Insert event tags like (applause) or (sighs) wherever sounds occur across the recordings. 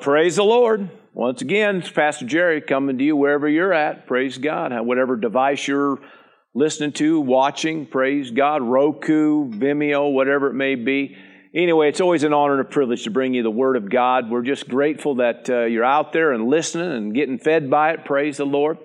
Praise the Lord. Once again, Pastor Jerry coming to you wherever you're at. Praise God. Whatever device you're listening to, watching, praise God. Roku, Vimeo, whatever it may be. Anyway, it's always an honor and a privilege to bring you the Word of God. We're just grateful that uh, you're out there and listening and getting fed by it. Praise the Lord.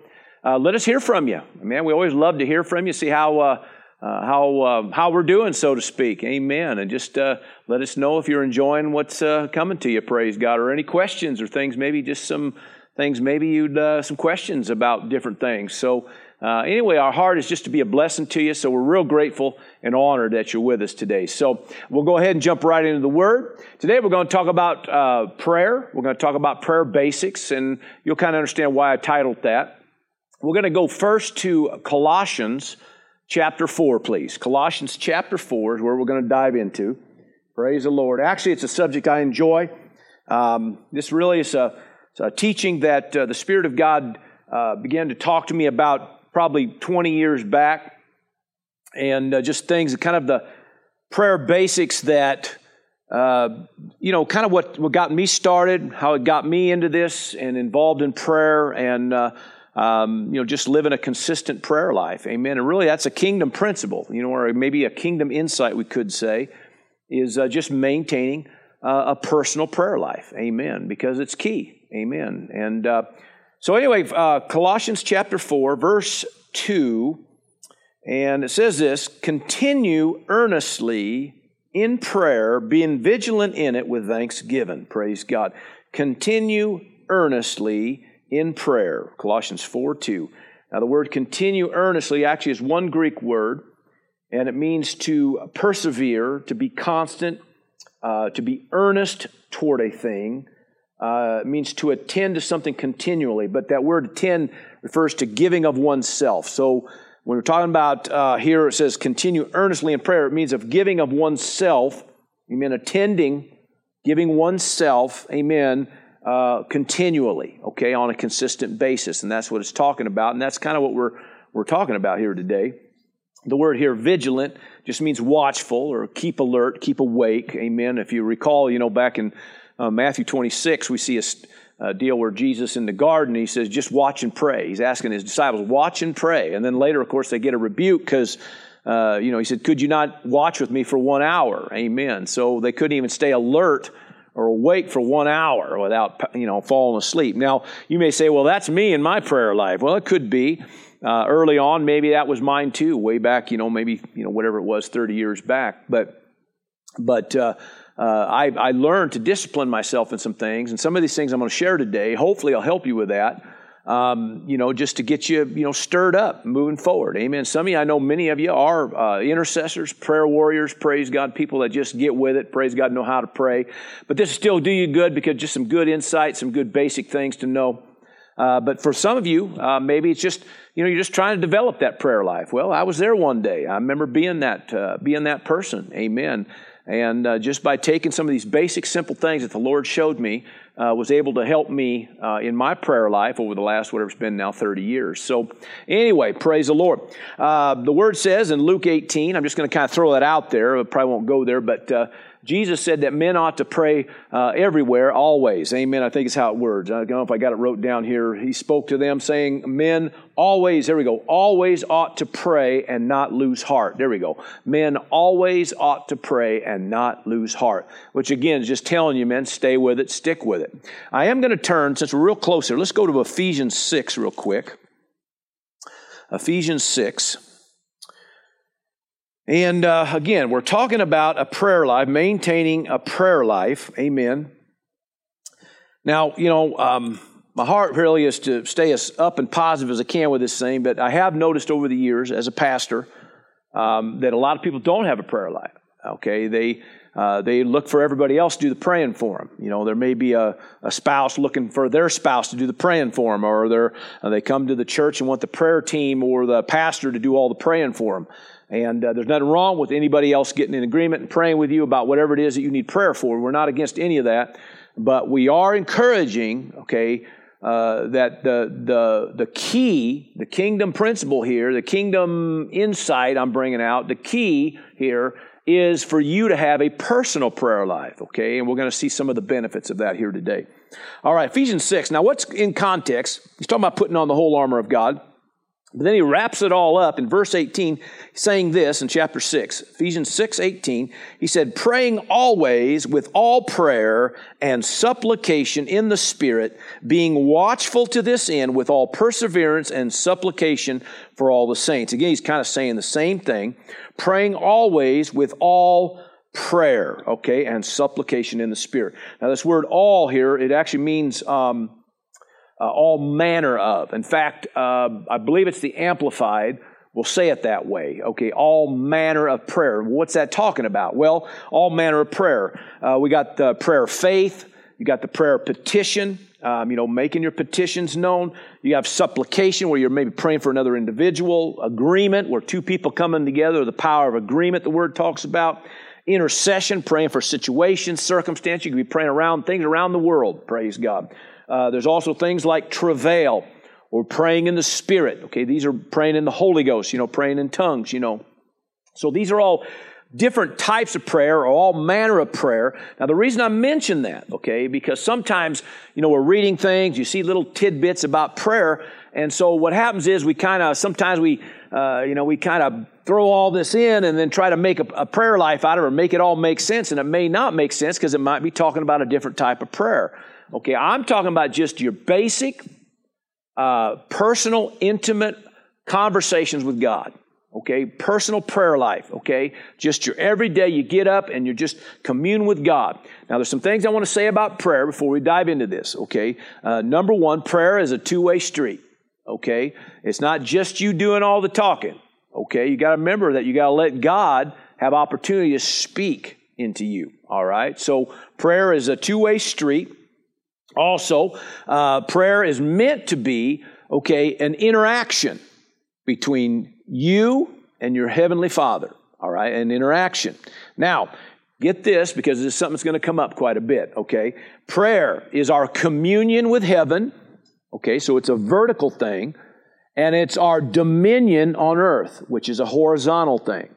Uh, let us hear from you. Man, we always love to hear from you, see how. Uh, uh, how uh, how we're doing, so to speak. Amen. And just uh, let us know if you're enjoying what's uh, coming to you. Praise God. Or any questions or things. Maybe just some things. Maybe you'd uh, some questions about different things. So. Uh, anyway, our heart is just to be a blessing to you, so we're real grateful and honored that you're with us today. So we'll go ahead and jump right into the Word. Today we're going to talk about prayer. We're going to talk about prayer basics, and you'll kind of understand why I titled that. We're going to go first to Colossians chapter 4, please. Colossians chapter 4 is where we're going to dive into. Praise the Lord. Actually, it's a subject I enjoy. Um, this really is a, a teaching that uh, the Spirit of God uh, began to talk to me about probably 20 years back. And uh, just things, kind of the prayer basics that, uh, you know, kind of what, what got me started, how it got me into this and involved in prayer. And, uh, um, you know, just living a consistent prayer life. Amen. And really, that's a kingdom principle, you know, or maybe a kingdom insight, we could say, is uh, just maintaining uh, a personal prayer life. Amen. Because it's key. Amen. And uh, so, anyway, uh, Colossians chapter 4, verse 2, and it says this continue earnestly in prayer, being vigilant in it with thanksgiving. Praise God. Continue earnestly in prayer. Colossians 4 2. Now, the word continue earnestly actually is one Greek word, and it means to persevere, to be constant, uh, to be earnest toward a thing. Uh, means to attend to something continually, but that word attend refers to giving of oneself. So, when we're talking about uh, here, it says continue earnestly in prayer, it means of giving of oneself, amen, attending, giving oneself, amen, uh, continually, okay, on a consistent basis. And that's what it's talking about. And that's kind of what we're, we're talking about here today. The word here, vigilant, just means watchful or keep alert, keep awake. Amen. If you recall, you know, back in uh, Matthew 26, we see a, a, deal where Jesus in the garden, he says, just watch and pray. He's asking his disciples, watch and pray. And then later, of course, they get a rebuke because, uh, you know, he said, could you not watch with me for one hour? Amen. So they couldn't even stay alert or awake for one hour without you know falling asleep. Now you may say, well, that's me in my prayer life. Well, it could be. Uh, early on, maybe that was mine too, way back, you know, maybe you know whatever it was, thirty years back. But but uh, uh, I, I learned to discipline myself in some things, and some of these things I'm going to share today. Hopefully, I'll help you with that um, you know, just to get you, you know, stirred up moving forward. Amen. Some of you, I know many of you are uh, intercessors, prayer warriors, praise God, people that just get with it, praise God, know how to pray. But this still do you good because just some good insight, some good basic things to know. Uh, but for some of you, uh, maybe it's just you know you're just trying to develop that prayer life. Well, I was there one day. I remember being that uh, being that person. Amen. And uh, just by taking some of these basic, simple things that the Lord showed me, uh, was able to help me uh, in my prayer life over the last, whatever it's been now, 30 years. So, anyway, praise the Lord. Uh, the word says in Luke 18, I'm just going to kind of throw that out there. I probably won't go there, but uh, Jesus said that men ought to pray uh, everywhere, always. Amen. I think it's how it words. I don't know if I got it wrote down here. He spoke to them saying, Men always, there we go, always ought to pray and not lose heart. There we go. Men always ought to pray and not lose heart. Which again is just telling you, men, stay with it, stick with it. I am going to turn, since we're real close here, let's go to Ephesians 6 real quick. Ephesians 6. And uh, again, we're talking about a prayer life, maintaining a prayer life. Amen. Now, you know, um, my heart really is to stay as up and positive as I can with this thing, but I have noticed over the years as a pastor um, that a lot of people don't have a prayer life. Okay, they uh, they look for everybody else to do the praying for them. You know, there may be a, a spouse looking for their spouse to do the praying for them, or uh, they come to the church and want the prayer team or the pastor to do all the praying for them. And uh, there's nothing wrong with anybody else getting in agreement and praying with you about whatever it is that you need prayer for. We're not against any of that. But we are encouraging, okay, uh, that the, the, the key, the kingdom principle here, the kingdom insight I'm bringing out, the key here is for you to have a personal prayer life, okay? And we're going to see some of the benefits of that here today. All right, Ephesians 6. Now, what's in context? He's talking about putting on the whole armor of God. But then he wraps it all up in verse 18, saying this in chapter 6, Ephesians 6 18. He said, Praying always with all prayer and supplication in the Spirit, being watchful to this end with all perseverance and supplication for all the saints. Again, he's kind of saying the same thing. Praying always with all prayer, okay, and supplication in the Spirit. Now, this word all here, it actually means. Um, uh, all manner of. In fact, uh, I believe it's the Amplified. We'll say it that way. Okay, all manner of prayer. What's that talking about? Well, all manner of prayer. Uh, we got the prayer of faith. You got the prayer of petition. Um, you know, making your petitions known. You have supplication where you're maybe praying for another individual. Agreement where two people coming together. The power of agreement. The word talks about intercession, praying for situations, circumstances. You can be praying around things around the world. Praise God. Uh, there's also things like travail or praying in the Spirit. Okay, these are praying in the Holy Ghost, you know, praying in tongues, you know. So these are all different types of prayer or all manner of prayer. Now, the reason I mention that, okay, because sometimes, you know, we're reading things, you see little tidbits about prayer, and so what happens is we kind of, sometimes we, uh, you know, we kind of throw all this in and then try to make a, a, prayer life out of it or make it all make sense, and it may not make sense because it might be talking about a different type of prayer. Okay, I'm talking about just your basic, uh, personal, intimate conversations with God. Okay, personal prayer life. Okay, just your everyday, you get up and you just commune with God. Now, there's some things I want to say about prayer before we dive into this. Okay, uh, number one, prayer is a two way street. Okay, it's not just you doing all the talking. Okay, you got to remember that you got to let God have opportunity to speak into you. All right, so prayer is a two way street. Also, uh, prayer is meant to be, okay, an interaction between you and your Heavenly Father. All right, an interaction. Now, get this because this is something that's going to come up quite a bit, okay? Prayer is our communion with heaven, okay, so it's a vertical thing, and it's our dominion on earth, which is a horizontal thing,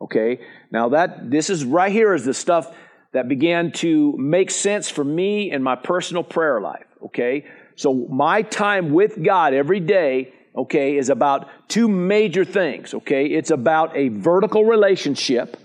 okay? Now, that this is right here is the stuff that began to make sense for me in my personal prayer life, okay? So my time with God every day, okay, is about two major things, okay? It's about a vertical relationship,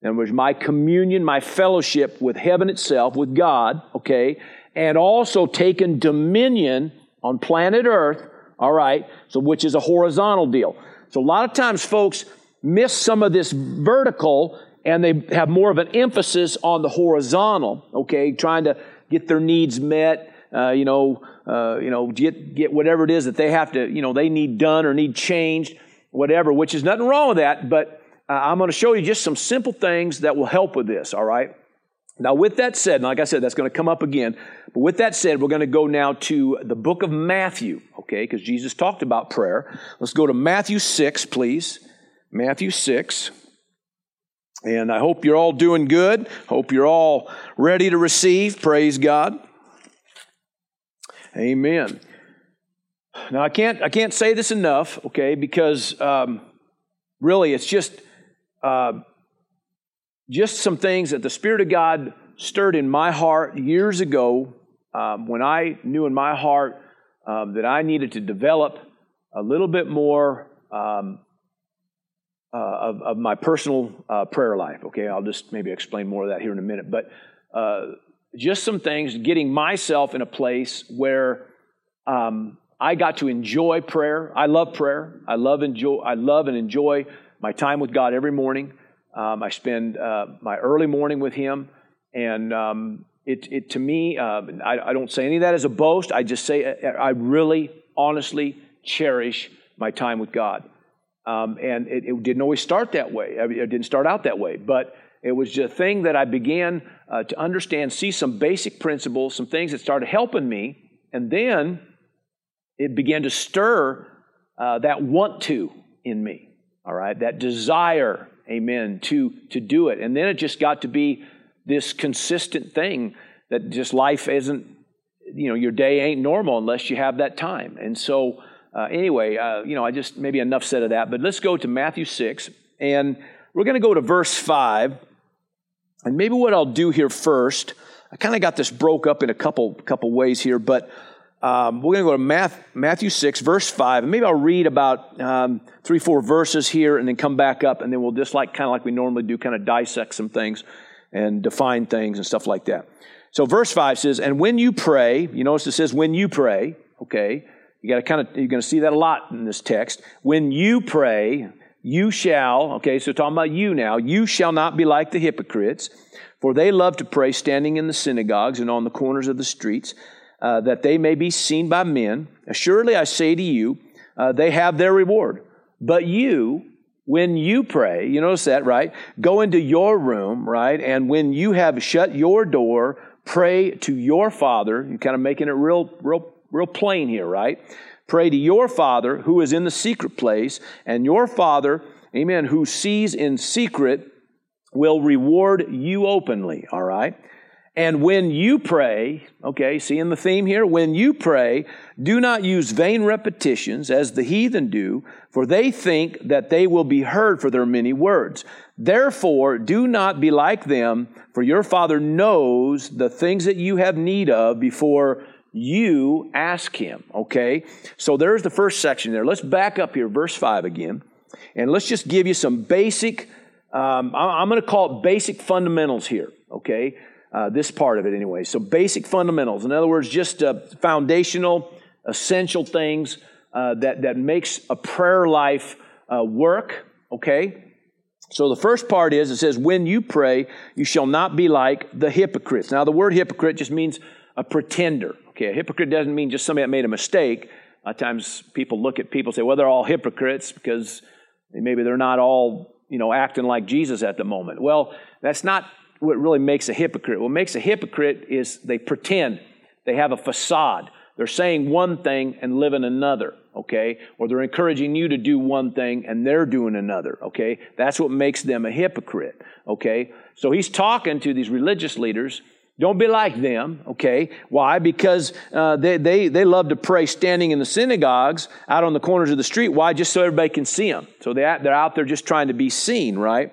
in which my communion, my fellowship with heaven itself, with God, okay, and also taking dominion on planet Earth, all right, so which is a horizontal deal. So a lot of times folks miss some of this vertical and they have more of an emphasis on the horizontal, okay, trying to get their needs met, uh, you know, uh, you know, get, get whatever it is that they have to, you know, they need done or need changed, whatever, which is nothing wrong with that, but uh, I'm going to show you just some simple things that will help with this, all right? Now, with that said, like I said, that's going to come up again. But with that said, we're going to go now to the book of Matthew, okay, because Jesus talked about prayer. Let's go to Matthew 6, please. Matthew 6. And I hope you're all doing good. Hope you're all ready to receive. Praise God. Amen. Now I can't I can't say this enough, okay? Because um, really, it's just uh, just some things that the Spirit of God stirred in my heart years ago um, when I knew in my heart um, that I needed to develop a little bit more um, uh, of, of, my personal uh, prayer life. Okay, I'll just maybe explain more of that here in a minute. But uh, just some things, getting myself in a place where um, I got to enjoy prayer. I love prayer. I love enjoy. I love and enjoy my time with God every morning. Um, I spend uh, my early morning with Him, and um, it, it, to me, uh, I, I don't say any of that as a boast. I just say I really, honestly cherish my time with God. Um, and it, it, didn't always start that way. It didn't start out that way, but it was just a thing that I began uh, to understand, see some basic principles, some things that started helping me, and then it began to stir uh, that want to in me. All right, that desire, amen, to to do it, and then it just got to be this consistent thing that just life isn't, you know, your day ain't normal unless you have that time, and so uh, anyway, uh, you know, I just maybe enough said of that, but let's go to Matthew 6. And We're going to go to verse 5. And maybe what I'll do here first, I kind of got this broke up in a couple, couple ways here, but um, we're going to go to Matthew, Matthew 6, verse 5. And maybe I'll read about um, three, four verses here and then come back up, and then we'll just like kind of like we normally do, kind of dissect some things and define things and stuff like that. So verse 5 says, And when you pray, you notice it says, when you pray, okay, you got to kind of, you're going to see that a lot in this text. When you pray, you shall, okay, so talking about you now, you shall not be like the hypocrites, for they love to pray standing in the synagogues and on the corners of the streets, uh, that they may be seen by men. Assuredly, I say to you, uh, they have their reward. But you, when you pray, you notice that, right? Go into your room, right? And when you have shut your door, pray to your Father. You're kind of making it real, real, real plain here, right? Pray to your Father who is in the secret place, and your Father, amen, who sees in secret will reward you openly, all right? And when you pray, okay, seeing the theme here, when you pray, do not use vain repetitions as the heathen do, for they think that they will be heard for their many words. Therefore, do not be like them, for your Father knows the things that you have need of before you ask him. Okay? So there's the first section there. Let's back up here, verse 5 again, and let's just give you some basic, um, I'm going to call it basic fundamentals here. Okay? Uh, this part of it anyway. So basic fundamentals. In other words, just uh, foundational, essential things uh, that, that makes a prayer life uh, work. Okay? So the first part is it says, When you pray, you shall not be like the hypocrites. Now, the word hypocrite just means a pretender. Okay, a hypocrite doesn't mean just somebody that made a mistake. A lot of times people look at people and say, well, they're all hypocrites because maybe they're not all, you know, acting like Jesus at the moment. Well, that's not what really makes a hypocrite. What makes a hypocrite is they pretend, they have a facade. They're saying one thing and living another, okay? Or they're encouraging you to do one thing and they're doing another, okay? That's what makes them a hypocrite, okay? So he's talking to these religious leaders don't be like them, okay? Why? Because uh, they, they, they love to pray standing in the synagogues out on the corners of the street. Why? Just so everybody can see them. So they, they're out there just trying to be seen, right?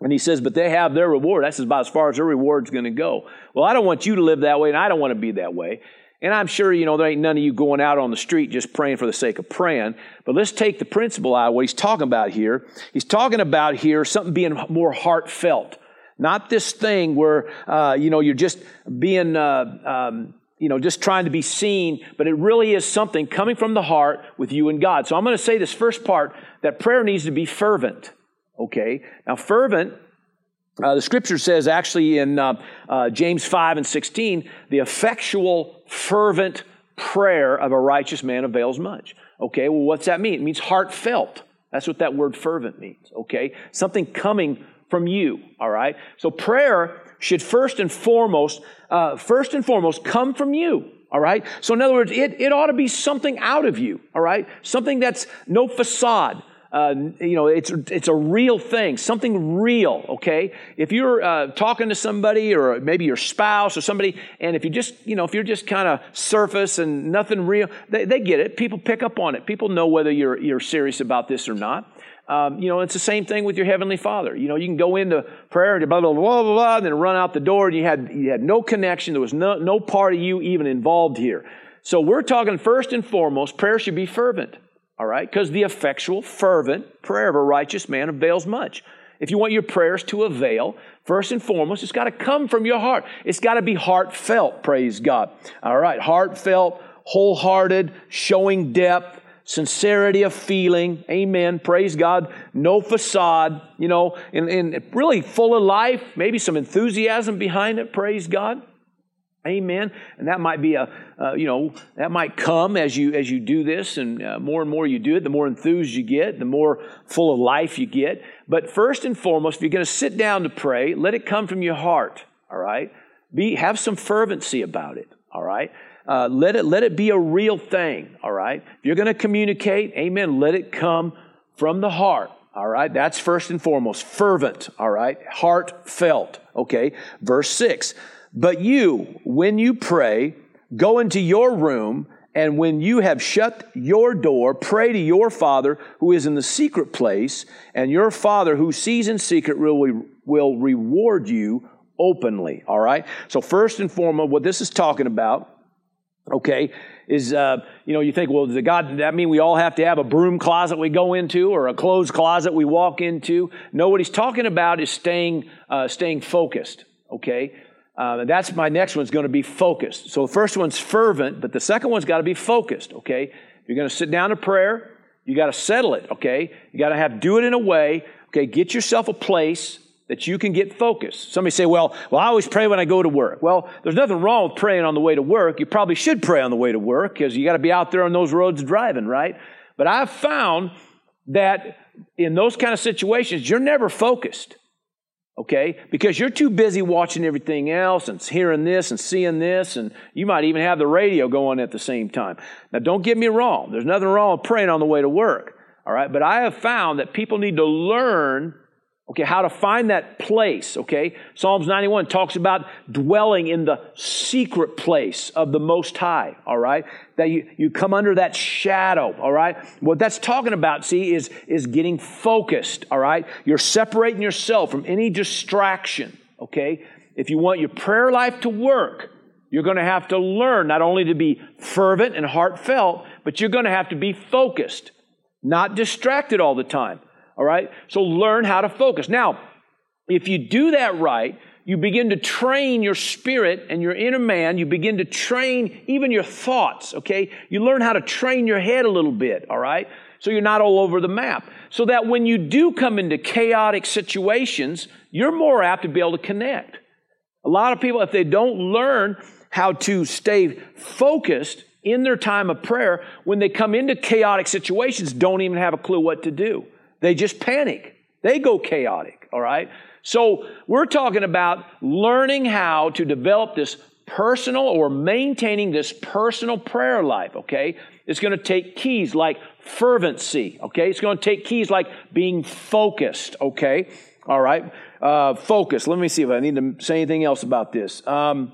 And he says, but they have their reward. That's about as far as their reward's going to go. Well, I don't want you to live that way, and I don't want to be that way. And I'm sure, you know, there ain't none of you going out on the street just praying for the sake of praying. But let's take the principle out of what he's talking about here. He's talking about here something being more heartfelt. Not this thing where, uh, you know, you're just being, uh, um, you know, just trying to be seen, but it really is something coming from the heart with you and God. So I'm going to say this first part that prayer needs to be fervent. Okay? Now, fervent, uh, the scripture says actually in uh, uh, James 5 and 16, the effectual, fervent prayer of a righteous man avails much. Okay, well, what's that mean? It means heartfelt. That's what that word fervent means. Okay? Something coming from you, all right? So prayer should first and foremost, uh, first and foremost, come from you, all right? So in other words, it, it ought to be something out of you, all right? Something that's no facade. Uh, you know, it's, it's a real thing, something real, okay? If you're uh, talking to somebody or maybe your spouse or somebody, and if you just, you know, if you're just kind of surface and nothing real, they, they get it. People pick up on it. People know whether you're, you're serious about this or not. Um, you know, it's the same thing with your heavenly Father. You know, you can go into prayer and blah blah blah blah blah, and then run out the door, and you had you had no connection. There was no no part of you even involved here. So we're talking first and foremost, prayer should be fervent. All right, because the effectual, fervent prayer of a righteous man avails much. If you want your prayers to avail, first and foremost, it's got to come from your heart. It's got to be heartfelt. Praise God. All right, heartfelt, wholehearted, showing depth sincerity of feeling. Amen. Praise God. No facade, you know, and, and really full of life, maybe some enthusiasm behind it. Praise God. Amen. And that might be a, uh, you know, that might come as you as you do this, and uh, more and more you do it, the more enthused you get, the more full of life you get. But first and foremost, if you're going to sit down to pray, let it come from your heart. All right. Be have some fervency about it. All right. Uh, let it let it be a real thing. All right. If you're going to communicate, Amen. Let it come from the heart. All right. That's first and foremost. Fervent. All right. Heartfelt. Okay. Verse six. But you, when you pray, go into your room And when you have shut your door, pray to your Father who is in the secret place, and your Father who sees in secret will, will reward you openly. All right? So, first and foremost, what this is talking about, okay, is, uh, you know, you think, well, does God, that mean we all have to have a broom closet we go into or a clothes closet we walk into? No, what he's talking about is staying, uh, staying focused, okay? Uh, that's my next one's going to be focused. So the first one's fervent, but the second one's got to be focused, okay? You're going to sit down to prayer. You got to settle it, okay? You got to have, do it in a way, okay? Get yourself a place that you can get focused. Somebody say, well, well, I always pray when I go to work. Well, there's nothing wrong with praying on the way to work. You probably should pray on the way to work because you got to be out there on those roads driving, right? But I've found that in those kind of situations, you're never focused. Okay? Because you're too busy watching everything else and hearing this and seeing this, and you might even have the radio going at the same time. Now, don't get me wrong. There's nothing wrong with praying on the way to work. All right? But I have found that people need to learn Okay, how to find that place, okay? Psalms 91 talks about dwelling in the secret place of the Most High, all right? That you, you come under that shadow, all right? What that's talking about, see, is, is getting focused, all right? You're separating yourself from any distraction, okay? If you want your prayer life to work, you're going to have to learn not only to be fervent and heartfelt, but you're going to have to be focused, not distracted all the time. All right? So learn how to focus. Now, if you do that right, you begin to train your spirit and your inner man. You begin to train even your thoughts, okay? You learn how to train your head a little bit, all right? So you're not all over the map. So that when you do come into chaotic situations, you're more apt to be able to connect. A lot of people, if they don't learn how to stay focused in their time of prayer, when they come into chaotic situations, don't even have a clue what to do. They just panic. They go chaotic, all right? So we're talking about learning how to develop this personal or maintaining this personal prayer life, okay? It's going to take keys like fervency, okay? It's going to take keys like being focused, okay? All right? Uh, focus. Let me see if I need to say anything else about this. Um,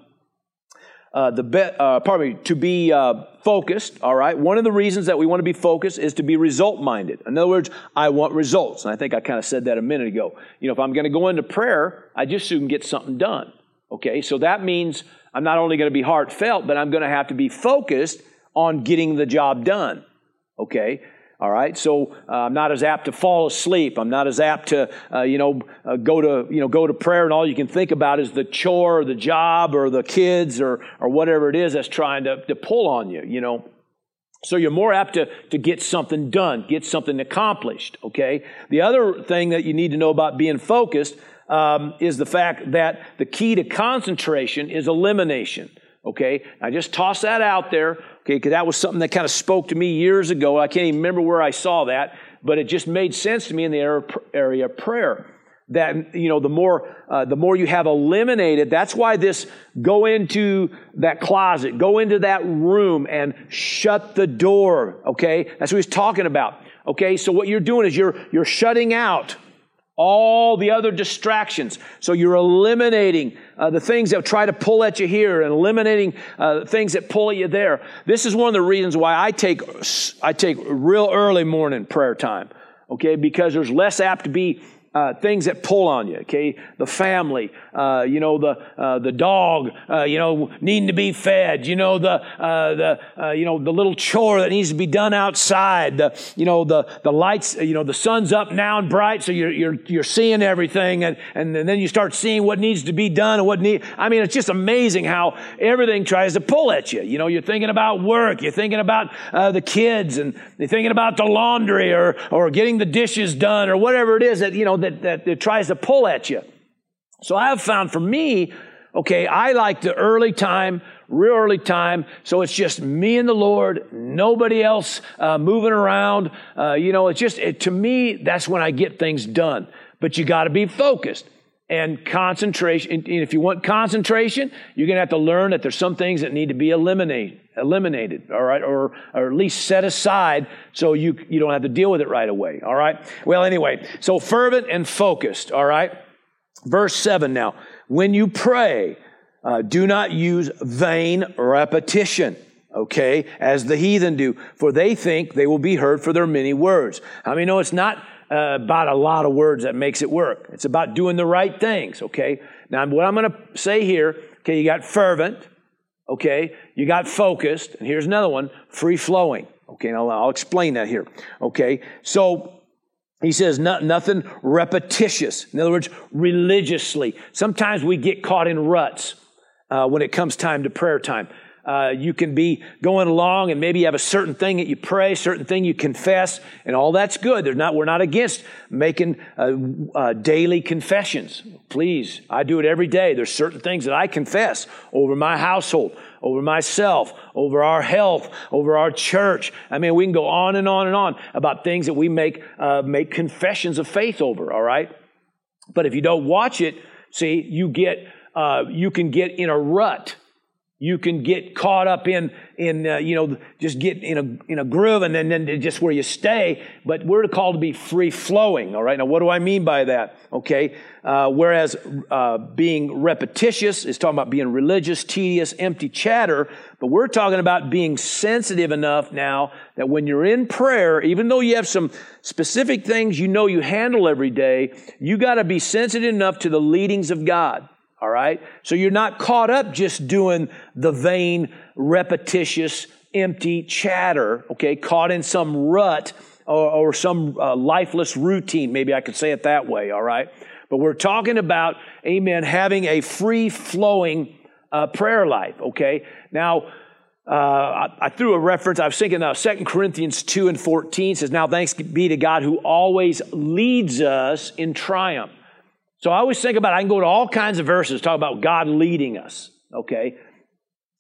uh, the be, uh, pardon me, to be uh, focused, all right? One of the reasons that we want to be focused is to be result minded. In other words, I want results. And I think I kind of said that a minute ago. You know, if I'm going to go into prayer, I just soon get something done. Okay, so that means I'm not only going to be heartfelt, but I'm going to have to be focused on getting the job done. Okay, all right, so uh, I'm not as apt to fall asleep. I'm not as apt to, uh, you know, uh, go to, you know, go to prayer, and all you can think about is the chore, or the job, or the kids, or or whatever it is that's trying to, to pull on you. You know, so you're more apt to, to get something done, get something accomplished. Okay. The other thing that you need to know about being focused um, is the fact that the key to concentration is elimination. Okay. I just toss that out there. Okay, because that was something that kind of spoke to me years ago. I can't even remember where I saw that, but it just made sense to me in the area of prayer. That you know, the more uh, the more you have eliminated. That's why this go into that closet, go into that room, and shut the door. Okay, that's what he's talking about. Okay, so what you're doing is you're you're shutting out all the other distractions. So you're eliminating uh, the things that try to pull at you here and eliminating uh, things that pull at you there. This is one of the reasons why I take I take real early morning prayer time. Okay, because there's less apt to be uh, things that pull on you, okay? The family, uh, you know, the, uh, the dog, uh, you know, needing to be fed, you know, the, uh, the, uh, you know, the little chore that needs to be done outside, the, you know, the, the lights, you know, the sun's up now and bright, so you're, you're, you're seeing everything, and, and then you start seeing what needs to be done and what need, I mean, it's just amazing how everything tries to pull at you. You know, you're thinking about work, you're thinking about the kids, and you're thinking about the laundry or, or getting the dishes done or whatever it is that, you know, that, that, that tries to pull at you. So I have found for me, okay, I like the early time, real early time. So it's just me and the Lord, nobody else uh, moving around. Uh, you know, it's just, it, to me, that's when I get things done. But you got to be focused and concentration. And if you want concentration, you're going to have to learn that there's some things that need to be eliminated, eliminated, all right, or, or at least set aside so you, you don't have to deal with it right away, all right? Well, anyway, so fervent and focused, all right? Verse 7 now. When you pray, uh, do not use vain repetition okay, as the heathen do, for they think they will be heard for their many words. I mean, no, it's not uh, about a lot of words that makes it work. It's about doing the right things, okay? Now, what I'm going to say here, okay, you got fervent, okay, you got focused, and here's another one, free flowing. Okay, I'll, I'll explain that here. Okay, so he says no, nothing repetitious. In other words, religiously. Sometimes we get caught in ruts uh, when it comes time to prayer time. Uh, you can be going along and maybe you have a certain thing that you pray, certain thing you confess, and all that's good. There's not, we're not against making uh, uh, daily confessions. Please, I do it every day. There's certain things that I confess over my household, over myself, over our health, over our church. I mean, we can go on and on and on about things that we make uh, make confessions of faith over. All right, but if you don't watch it, see, you get uh, you can get in a rut you can get caught up in, in uh, you know, just get in a, in a groove and then, then just where you stay. But we're called to be free flowing, all right? Now, what do I mean by that? Okay. Uh, whereas uh, being repetitious is talking about being religious, tedious, empty chatter. But we're talking about being sensitive enough now that when you're in prayer, even though you have some specific things you know you handle every day, you got to be sensitive enough to the leadings of God. All right? So you're not caught up just doing the vain, repetitious, empty chatter, okay? Caught in some rut or, or some uh, lifeless routine. Maybe I could say it that way, all right? But we're talking about, amen, having a free flowing uh, prayer life, okay? Now, uh, I, I, threw a reference. I was thinking of 2 Corinthians 2 and 14 says, Now thanks be to God who always leads us in triumph. So I always think about, I can go to all kinds of verses, talk about God leading us, okay?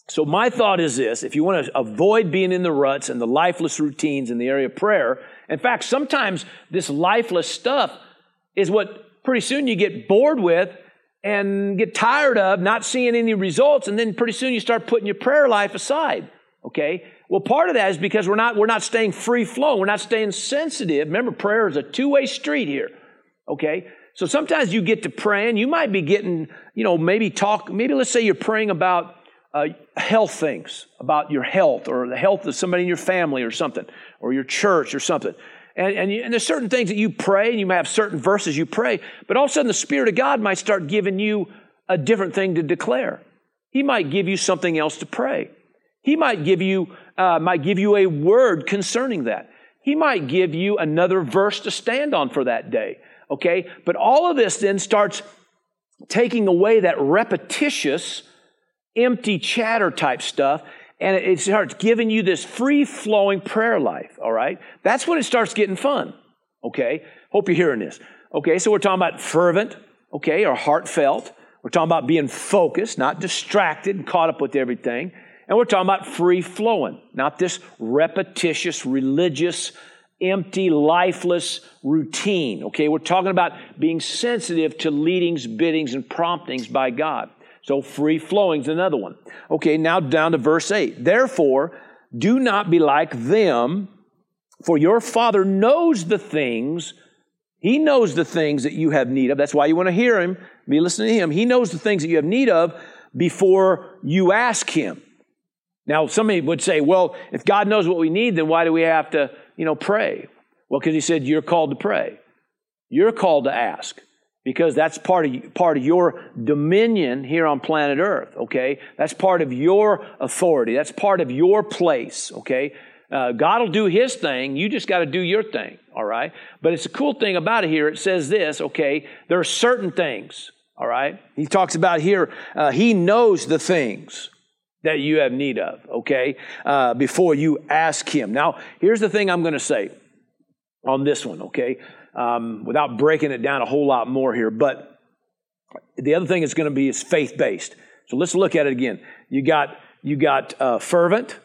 So my thought is this, if you want to avoid being in the ruts and the lifeless routines in the area of prayer, in fact, sometimes this lifeless stuff is what pretty soon you get bored with and get tired of, not seeing any results, and then pretty soon you start putting your prayer life aside, okay? Well, part of that is because we're not, we're not staying free flow. We're not staying sensitive. Remember, prayer is a two-way street here, okay? So sometimes you get to praying, you might be getting, you know, maybe talk, maybe let's say you're praying about uh, health things, about your health or the health of somebody in your family or something, or your church or something. And, and, you, and, there's certain things that you pray, and you might have certain verses you pray, but all of a sudden the Spirit of God might start giving you a different thing to declare. He might give you something else to pray. He might give you, uh, might give you a word concerning that. He might give you another verse to stand on for that day. Okay? But all of this then starts taking away that repetitious, empty chatter type stuff, and it starts giving you this free flowing prayer life. All right? That's when it starts getting fun. Okay? Hope you're hearing this. Okay, so we're talking about fervent, okay, or heartfelt. We're talking about being focused, not distracted and caught up with everything. And we're talking about free flowing, not this repetitious, religious, empty, lifeless routine. Okay, we're talking about being sensitive to leadings, biddings, and promptings by God. So free flowing is another one. Okay, now down to verse 8. Therefore, do not be like them, for your Father knows the things, He knows the things that you have need of. That's why you want to hear Him, be listening to Him. He knows the things that you have need of before you ask Him. Now, somebody would say, well, if God knows what we need, then why do we have to you know, pray? Well, because he said you're called to pray. You're called to ask because that's part of, part of your dominion here on planet Earth, okay? That's part of your authority. That's part of your place, okay? Uh, God will do his thing. You just got to do your thing, all right? But it's a cool thing about it here. It says this, okay? There are certain things, all right? He talks about here, uh, he knows the things that you have need of, okay, uh, before you ask Him. Now, here's the thing I'm going to say on this one, okay, um, without breaking it down a whole lot more here. But the other thing is going to be is faith based. So let's look at it again. You got you got uh, fervent,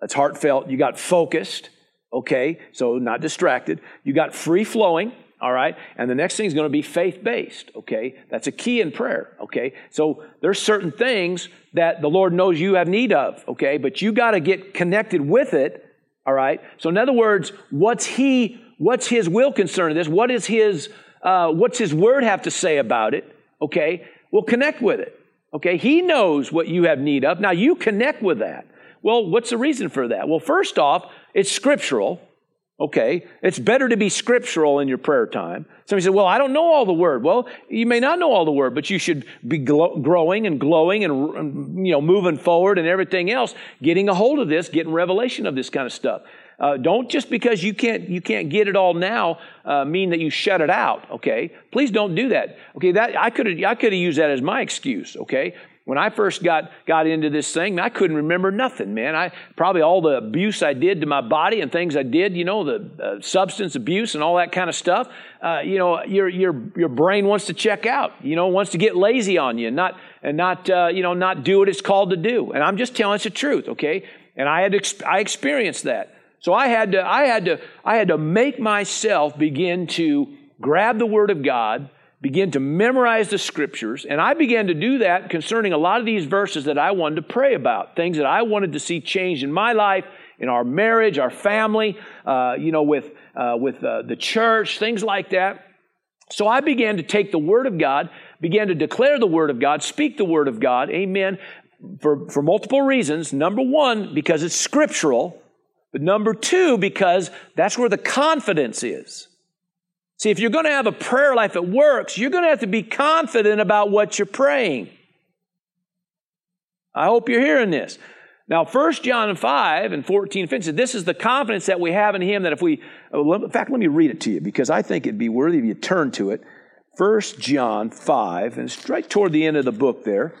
that's heartfelt. You got focused, okay, so not distracted. You got free flowing all right? And the next thing is going to be faith based, okay? That's a key in prayer, okay? So there's certain things that the Lord knows you have need of, okay? But you got to get connected with it, all right? So in other words, what's He, what's His will concerning this? What is His, uh, what's His Word have to say about it, okay? Well, connect with it, okay? He knows what you have need of. Now you connect with that. Well, what's the reason for that? Well, first off, it's scriptural. Okay, it's better to be scriptural in your prayer time. Somebody said, Well, I don't know all the word. Well, you may not know all the word, but you should be growing and glowing and, you know, moving forward and everything else, getting a hold of this, getting revelation of this kind of stuff. Uh, don't just because you can't you can't get it all now uh, mean that you shut it out. Okay, please don't do that. Okay, that I could I could have used that as my excuse. Okay, when I first got, got into this thing, I couldn't remember nothing, man. I probably all the abuse I did to my body and things I did, you know, the uh, substance abuse and all that kind of stuff. Uh, you know, your your your brain wants to check out. You know, wants to get lazy on you and not and not uh, you know not do what it's called to do. And I'm just telling it's the truth, okay? And I had exp- I experienced that. So I had to I had to I had to make myself begin to grab the Word of God begin to memorize the scriptures, and I began to do that concerning a lot of these verses that I wanted to pray about, things that I wanted to see change in my life, in our marriage, our family, uh, you know, with, uh, with uh, the church, things like that. So I began to take the Word of God, began to declare the Word of God, speak the Word of God, amen, for, for multiple reasons. Number one, because it's scriptural, but number two, because that's where the confidence is. See, if you're going to have a prayer life that works, you're going to have to be confident about what you're praying. I hope you're hearing this. Now, 1 John 5 and 14 15 this is the confidence that we have in Him that if we, oh, in fact, let me read it to you because I think it'd be worthy if you to turn to it. 1 John 5, and it's right toward the end of the book there.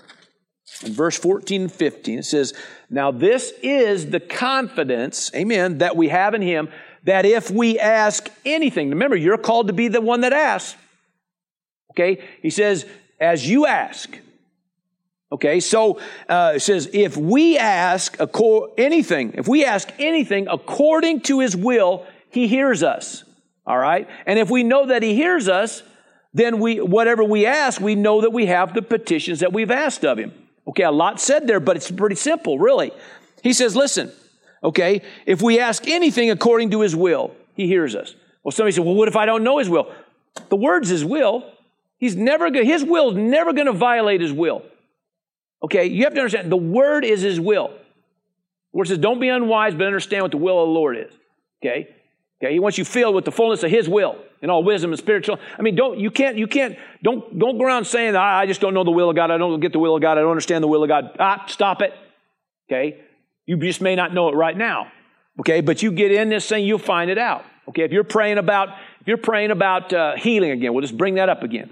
In verse 14 and 15, it says, Now this is the confidence, amen, that we have in Him that if we ask anything, remember, you're called to be the one that asks. Okay? He says, as you ask. Okay, so uh, it says, if we ask anything, if we ask anything according to his will, he hears us. All right? And if we know that he hears us, then we, whatever we ask, we know that we have the petitions that we've asked of him. Okay, a lot said there, but it's pretty simple, really. He says, listen, Okay? If we ask anything according to his will, he hears us. Well, somebody said, well, what if I don't know his will? The word's his will. He's never his his will's never going to violate his will. Okay? You have to understand the word is his will. The word says, don't be unwise, but understand what the will of the Lord is. Okay? Okay, he wants you filled with the fullness of his will and all wisdom and spiritual. I mean, don't you can't you can't don't don't go around saying I just don't know the will of God. I don't get the will of God. I don't understand the will of God. Ah, stop it. Okay, you just may not know it right now. Okay, but you get in this thing, you'll find it out. Okay, if you're praying about if you're praying about uh, healing again, we'll just bring that up again.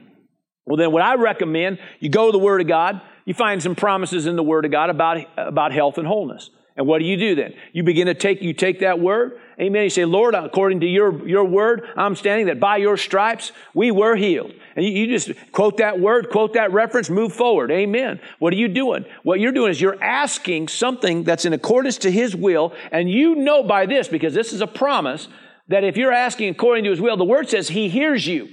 Well, then what I recommend, you go to the Word of God, you find some promises in the Word of God about, about health and wholeness. And what do you do then? You begin to take, you take that word, amen. You say, Lord, according to your, your word, I'm standing that by your stripes we were healed. And you, you just quote that word, quote that reference, move forward. Amen. What are you doing? What you're doing is you're asking something that's in accordance to his will. And you know by this, because this is a promise, that if you're asking according to his will, the word says he hears you.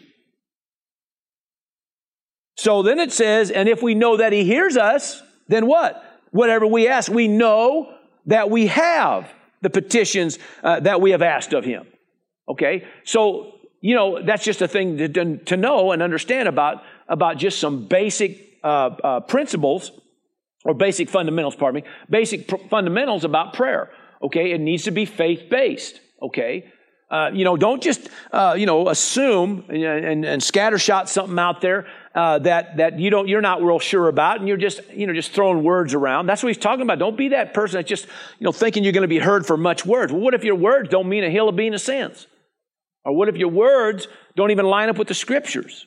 So then it says, and if we know that he hears us, then what? Whatever we ask, we know that we have the petitions uh, that we have asked of him. Okay? So, you know, that's just a thing to, to know and understand about, about just some basic uh, uh, principles or basic fundamentals, pardon me, basic pr- fundamentals about prayer. Okay? It needs to be faith based. Okay? Uh, you know, don't just, uh, you know, assume and, and, and scattershot something out there uh, that that you don't you're not real sure about, and you're just you know just throwing words around. That's what he's talking about. Don't be that person that's just you know thinking you're going to be heard for much words. Well, what if your words don't mean a hill of bean of sense? Or what if your words don't even line up with the scriptures?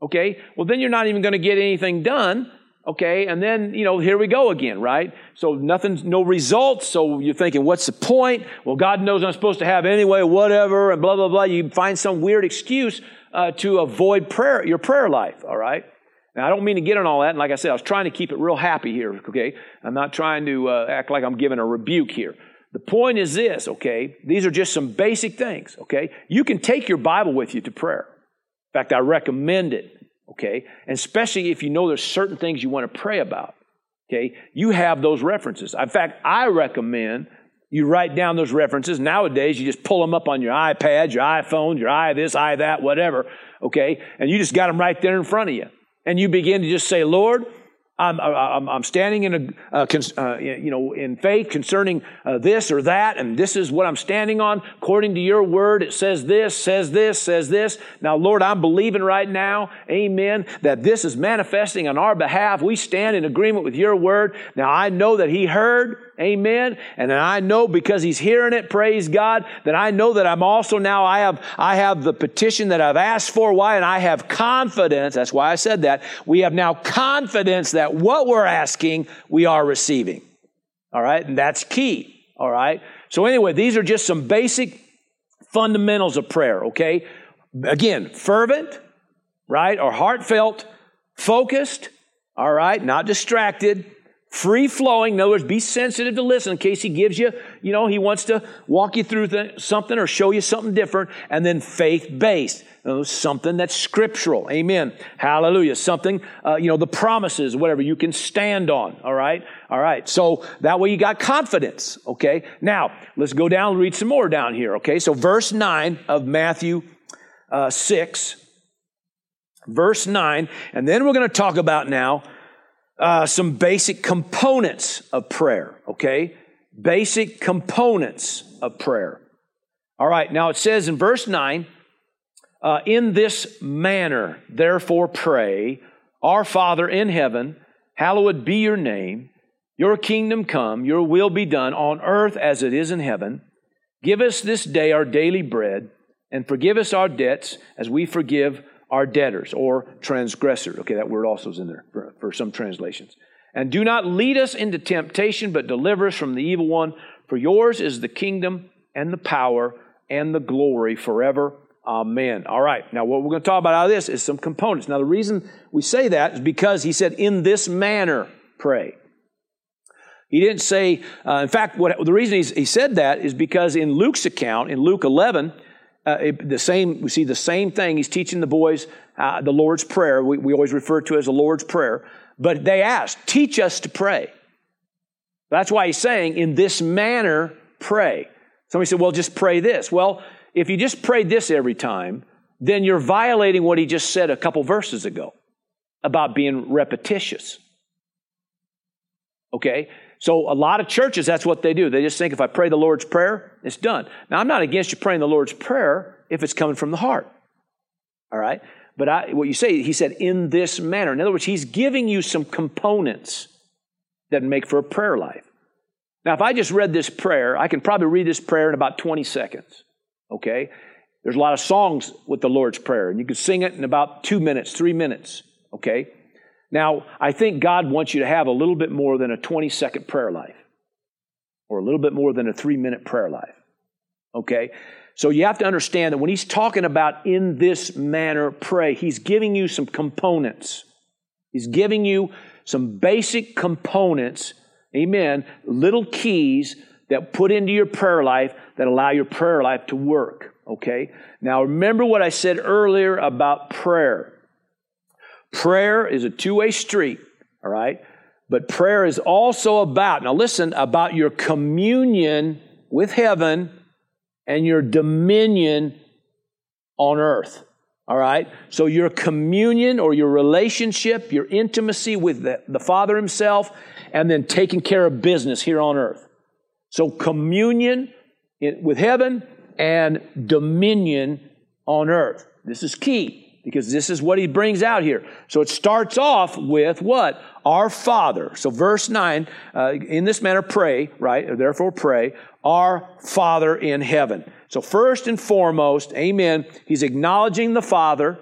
Okay, well then you're not even going to get anything done. Okay, and then, you know, here we go again, right? So nothing, no results. So you're thinking, what's the point? Well, God knows I'm supposed to have anyway, whatever, and blah, blah, blah. You find some weird excuse uh, to avoid prayer, your prayer life, all right? Now, I don't mean to get on all that. And like I said, I was trying to keep it real happy here, okay? I'm not trying to uh, act like I'm giving a rebuke here. The point is this, okay? These are just some basic things, okay? You can take your Bible with you to prayer. In fact, I recommend it, okay? And especially if you know there's certain things you want to pray about, okay? You have those references. In fact, I recommend you write down those references. Nowadays, you just pull them up on your iPad, your iPhone, your i this, i that, whatever, okay? And you just got them right there in front of you. And you begin to just say, Lord, I'm, I'm, I'm standing in a, cons, uh, you know, in faith concerning uh, this or that, and this is what I'm standing on. According to your word, it says this, says this, says this. Now, Lord, I'm believing right now, amen, that this is manifesting on our behalf. We stand in agreement with your word. Now, I know that He heard, amen, and I know because He's hearing it, praise God, that I know that I'm also now, I have, I have the petition that I've asked for. Why? And I have confidence. That's why I said that. We have now confidence that that what we're asking, we are receiving. All right? And that's key. All right? So, anyway, these are just some basic fundamentals of prayer, okay? Again, fervent, right? Or heartfelt, focused, all right? Not distracted, free flowing. In other words, be sensitive to listen in case he gives you, you know, he wants to walk you through th- something or show you something different. And then faith based. You know, something that's scriptural. Amen. Hallelujah. Something, uh, you know, the promises, whatever you can stand on. All right. All right. So that way you got confidence. Okay. Now let's go down and read some more down here. Okay. So verse 9 of Matthew uh, 6. Verse 9. And then we're going to talk about now uh, some basic components of prayer. Okay. Basic components of prayer. All right. Now it says in verse 9, uh, in this manner, therefore, pray, Our Father in heaven, hallowed be your name. Your kingdom come, your will be done on earth as it is in heaven. Give us this day our daily bread, and forgive us our debts as we forgive our debtors or transgressors. Okay, that word also is in there for, for some translations. And do not lead us into temptation, but deliver us from the evil one. For yours is the kingdom and the power and the glory forever Amen. All right. Now, what we're going to talk about out of this is some components. Now, the reason we say that is because he said, in this manner, pray. He didn't say, uh, in fact, what, the reason he said that is because in Luke's account, in Luke 11, uh, it, the same, we see the same thing. He's teaching the boys uh, the Lord's Prayer. We, we always refer to it as the Lord's Prayer. But they ask, teach us to pray. That's why he's saying, in this manner, pray. Somebody said, well, just pray this. Well, if you just prayed this every time, then you're violating what he just said a couple verses ago about being repetitious. Okay? So a lot of churches, that's what they do. They just think if I pray the Lord's Prayer, it's done. Now, I'm not against you praying the Lord's Prayer if it's coming from the heart. All right? But I, what you say, he said, in this manner. In other words, he's giving you some components that make for a prayer life. Now, if I just read this prayer, I can probably read this prayer in about 20 seconds. Okay? There's a lot of songs with the Lord's Prayer, and you can sing it in about two minutes, three minutes. Okay? Now, I think God wants you to have a little bit more than a 20 second prayer life, or a little bit more than a three minute prayer life. Okay? So you have to understand that when he's talking about in this manner pray, he's giving you some components. He's giving you some basic components, amen, little keys that put into your prayer life that allow your prayer life to work. Okay? Now remember what I said earlier about prayer. Prayer is a two way street, all right? But prayer is also about, now listen, about your communion with heaven and your dominion on earth. All right? So your communion or your relationship, your intimacy with the, the Father Himself, and then taking care of business here on earth. So communion with heaven and dominion on earth. This is key because this is what he brings out here. So it starts off with what? Our Father. So verse 9, uh, in this manner pray, right? Therefore pray, our Father in heaven. So first and foremost, amen, he's acknowledging the Father,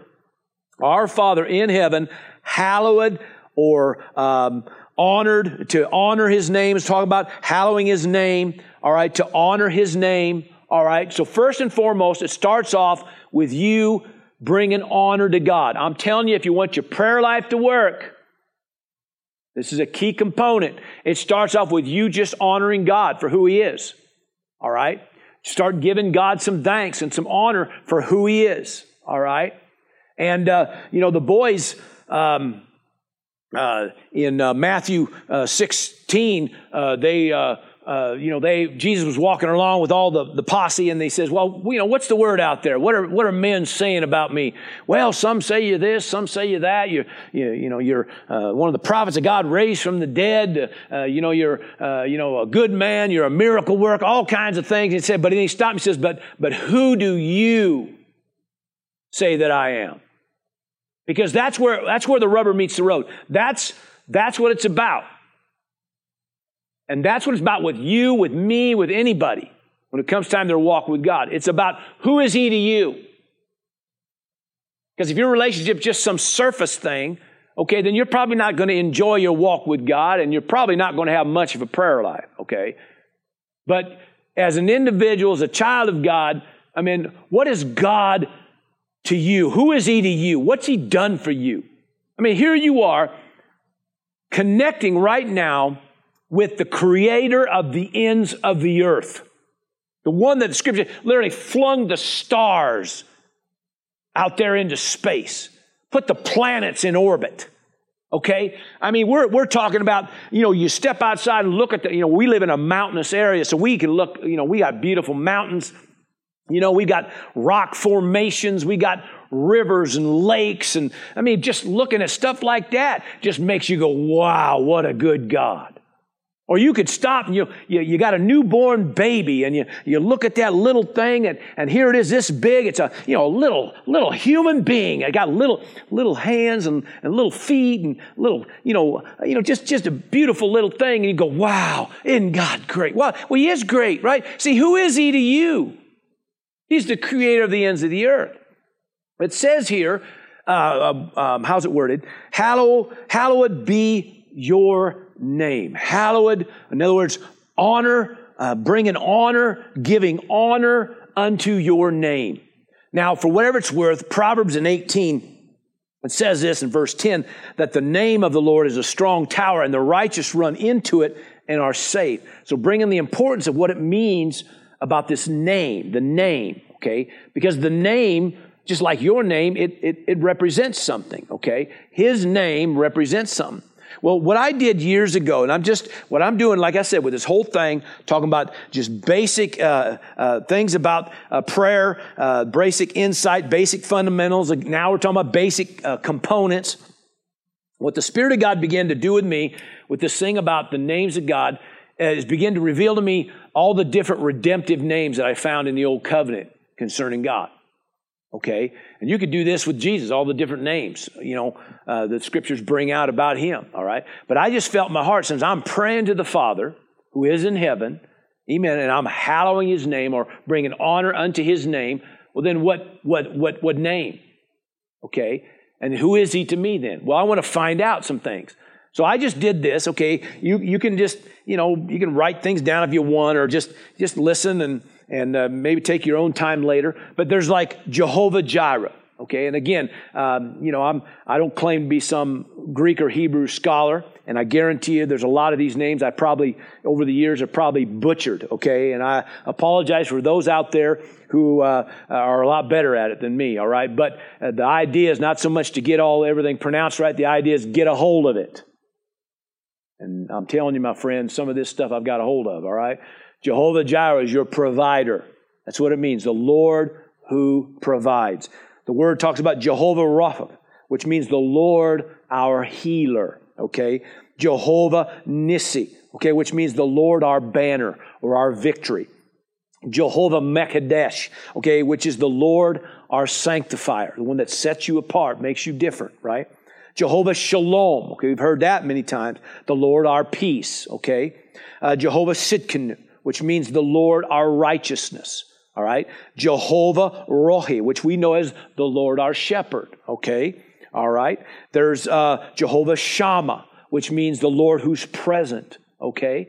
our Father in heaven, hallowed or um, honored, to honor his name, is talking about hallowing his name, all right, to honor his name, all right. So, first and foremost, it starts off with you bringing honor to God. I'm telling you, if you want your prayer life to work, this is a key component. It starts off with you just honoring God for who he is, all right. Start giving God some thanks and some honor for who he is, all right. And, uh, you know, the boys, um, uh, in uh, Matthew uh, 16, uh, they uh, you know, they Jesus was walking along with all the, the posse, and they says, "Well, you know, what's the word out there? What are what are men saying about me? Well, some say you this, some say you that. You you, you know, you're uh, one of the prophets of God raised from the dead. Uh, you know, you're uh, you know a good man. You're a miracle worker. All kinds of things." He said, but then he stopped. and says, "But but who do you say that I am?" Because that's where that's where the rubber meets the road. That's that's what it's about. And that's what it's about with you, with me, with anybody when it comes time to walk with God. It's about who is He to you. Because if your relationship is just some surface thing, okay, then you're probably not going to enjoy your walk with God and you're probably not going to have much of a prayer life, okay? But as an individual, as a child of God, I mean, what is God to you? Who is He to you? What's He done for you? I mean, here you are connecting right now with the creator of the ends of the earth. The one that the scripture literally flung the stars out there into space, put the planets in orbit. Okay? I mean, we're, we're talking about, you know, you step outside and look at the, you know, we live in a mountainous area, so we can look, you know, we got beautiful mountains. You know, we got rock formations, we got rivers and lakes. And I mean, just looking at stuff like that just makes you go, wow, what a good God. Or you could stop and you, you, you, got a newborn baby and you, you look at that little thing and, and here it is this big. It's a, you know, a little, little human being. It got little, little hands and, and little feet and little, you know, you know, just, just a beautiful little thing. And you go, wow, isn't God great? Well, well, he is great, right? See, who is he to you? He's the creator of the ends of the earth. It says here, uh, um, how's it worded? Hallow, hallowed be your name. Hallowed, in other words, honor, uh, bringing honor, giving honor unto your name. Now, for whatever it's worth, Proverbs in 18, it says this in verse 10 that the name of the Lord is a strong tower and the righteous run into it and are safe. So, bringing the importance of what it means about this name, the name, okay? Because the name, just like your name, it, it, it represents something, okay? His name represents something. Well, what I did years ago, and I'm just, what I'm doing, like I said, with this whole thing, talking about just basic uh, uh, things about uh, prayer, uh, basic insight, basic fundamentals. Now we're talking about basic uh, components. What the Spirit of God began to do with me with this thing about the names of God uh, is begin to reveal to me all the different redemptive names that I found in the Old Covenant concerning God. Okay? And you could do this with Jesus, all the different names, you know, uh, the scriptures bring out about him, all right? But I just felt my heart, since I'm praying to the Father who is in heaven, amen, and I'm hallowing his name or bringing honor unto his name, well, then what, what, what, what name? Okay? And who is he to me then? Well, I want to find out some things. So I just did this, okay? You, you can just, you know, you can write things down if you want or just, just listen and, and uh, maybe take your own time later. But there's like Jehovah Jireh. Okay, and again, um, you know, I'm I don't claim to be some Greek or Hebrew scholar, and I guarantee you, there's a lot of these names I probably over the years have probably butchered. Okay, and I apologize for those out there who uh, are a lot better at it than me. All right, but uh, the idea is not so much to get all everything pronounced right. The idea is get a hold of it. And I'm telling you, my friend, some of this stuff I've got a hold of. All right, Jehovah Jireh is your provider. That's what it means. The Lord who provides. The word talks about Jehovah Rapha, which means the Lord our healer. Okay. Jehovah Nissi, okay, which means the Lord our banner or our victory. Jehovah Mekadesh, okay, which is the Lord our sanctifier, the one that sets you apart, makes you different, right? Jehovah Shalom, okay, we've heard that many times. The Lord our peace, okay? Uh, Jehovah Tsidkenu, which means the Lord our righteousness. All right. Jehovah Rohi, which we know as the Lord our shepherd. Okay. All right. There's uh, Jehovah Shammah, which means the Lord who's present. Okay.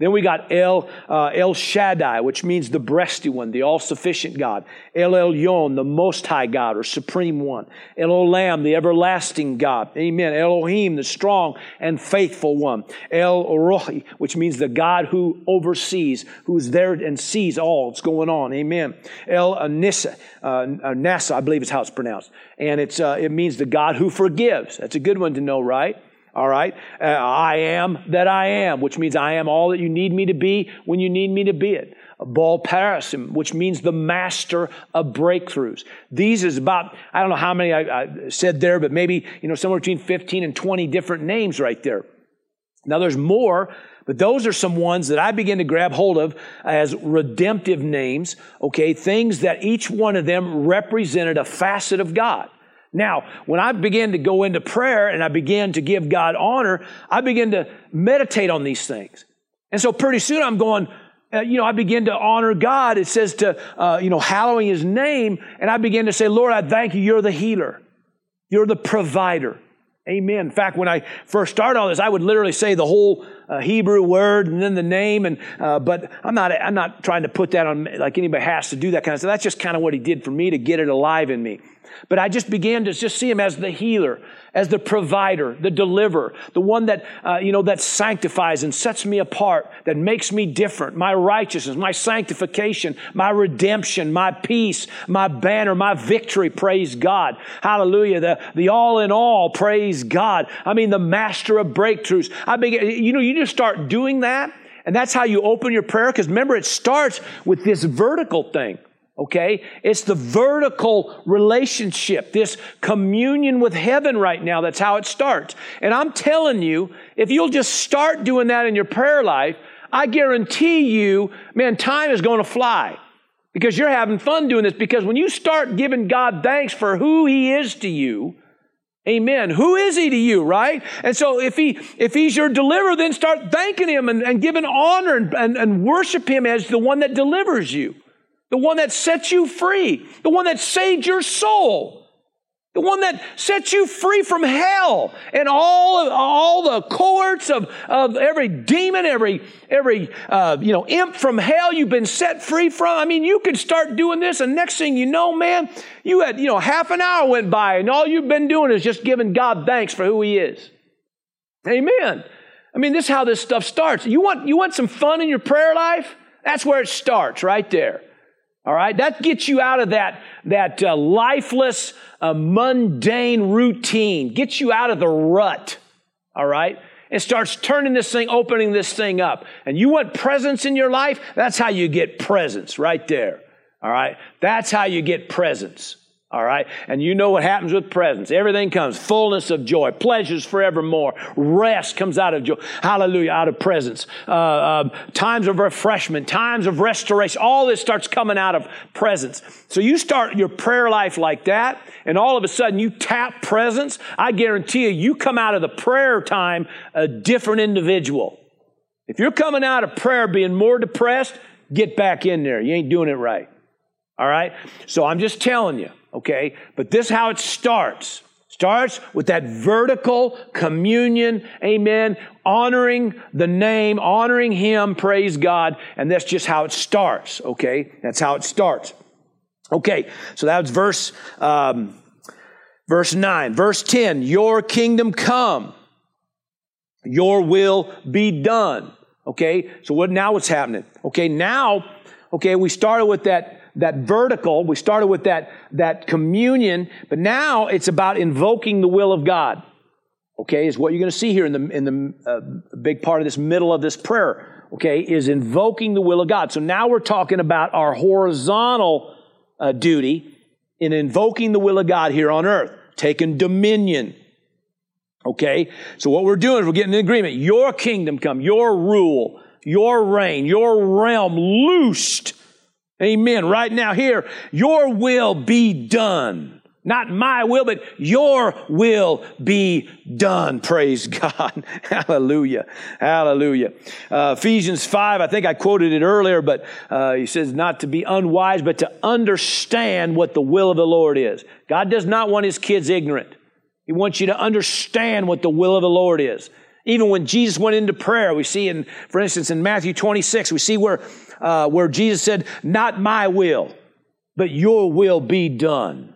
Then we got El, uh, El Shaddai, which means the breasty one, the all sufficient God. El Elyon, the most high God or supreme one. El Olam, the everlasting God. Amen. Elohim, the strong and faithful one. El Rohi, which means the God who oversees, who's there and sees all that's going on. Amen. El Anissa, uh, Nasa, I believe is how it's pronounced. And it's, uh, it means the God who forgives. That's a good one to know, right? All right. Uh, I am that I am, which means I am all that you need me to be when you need me to be it. Baal Perazim, which means the master of breakthroughs. These is about, I don't know how many I, I said there, but maybe, you know, somewhere between 15 and 20 different names right there. Now there's more, but those are some ones that I begin to grab hold of as redemptive names, okay? Things that each one of them represented a facet of God. Now, when I began to go into prayer and I began to give God honor, I began to meditate on these things. And so pretty soon I'm going, uh, you know, I begin to honor God. It says to, uh, you know, hallowing his name. And I begin to say, Lord, I thank you. You're the healer. You're the provider. Amen. In fact, when I first started all this, I would literally say the whole uh, Hebrew word and then the name. And uh, but I'm not I'm not trying to put that on like anybody has to do that kind of stuff. That's just kind of what he did for me to get it alive in me. But I just began to just see him as the healer, as the provider, the deliverer, the one that, uh, you know, that sanctifies and sets me apart, that makes me different, my righteousness, my sanctification, my redemption, my peace, my banner, my victory, praise God. Hallelujah. The, the all in all, praise God. I mean, the master of breakthroughs. I begin, you know, you just start doing that, and that's how you open your prayer, because remember, it starts with this vertical thing. Okay? It's the vertical relationship, this communion with heaven right now. That's how it starts. And I'm telling you, if you'll just start doing that in your prayer life, I guarantee you, man, time is going to fly because you're having fun doing this. Because when you start giving God thanks for who He is to you, Amen. Who is he to you, right? And so if he if he's your deliverer, then start thanking him and, and giving honor and, and, and worship him as the one that delivers you the one that sets you free, the one that saved your soul, the one that sets you free from hell and all all the cohorts of, of every demon, every every uh, you know imp from hell you've been set free from. I mean, you could start doing this, and next thing you know, man, you had you know half an hour went by, and all you've been doing is just giving God thanks for who He is. Amen. I mean, this is how this stuff starts. You want you want some fun in your prayer life? That's where it starts, right there. All right, that gets you out of that, that uh, lifeless, uh, mundane routine, gets you out of the rut. All right, and starts turning this thing, opening this thing up. And you want presence in your life? That's how you get presence right there. All right, that's how you get presence. All right. And you know what happens with presence. Everything comes. Fullness of joy. Pleasures forevermore. Rest comes out of joy. Hallelujah. Out of presence. Uh, uh, times of refreshment. Times of restoration. All this starts coming out of presence. So you start your prayer life like that, and all of a sudden you tap presence. I guarantee you, you come out of the prayer time a different individual. If you're coming out of prayer being more depressed, get back in there. You ain't doing it right. All right? So I'm just telling you okay? But this is how it starts. Starts with that vertical communion, amen, honoring the name, honoring Him, praise God, and that's just how it starts, okay? That's how it starts. Okay, so that was verse, um, verse 9. Verse 10, your kingdom come, your will be done. Okay, so what now what's happening? Okay, now, okay, we started with that that vertical. We started with that, that communion, but now it's about invoking the will of God. Okay, is what you're going to see here in the, in the uh, big part of this middle of this prayer. Okay, is invoking the will of God. So now we're talking about our horizontal uh, duty in invoking the will of God here on earth, taking dominion. Okay, so what we're doing is we're getting an agreement. Your kingdom come, your rule, your reign, your realm loosed Amen. Right now, here, your will be done. Not my will, but your will be done. Praise (laughs) God. Hallelujah. Hallelujah. Uh, Ephesians 5, I think I quoted it earlier, but uh, he says not to be unwise, but to understand what the will of the Lord is. God does not want his kids ignorant. He wants you to understand what the will of the Lord is. Even when Jesus went into prayer, we see in, for instance, in Matthew 26, we see where uh, where Jesus said, Not my will, but your will be done.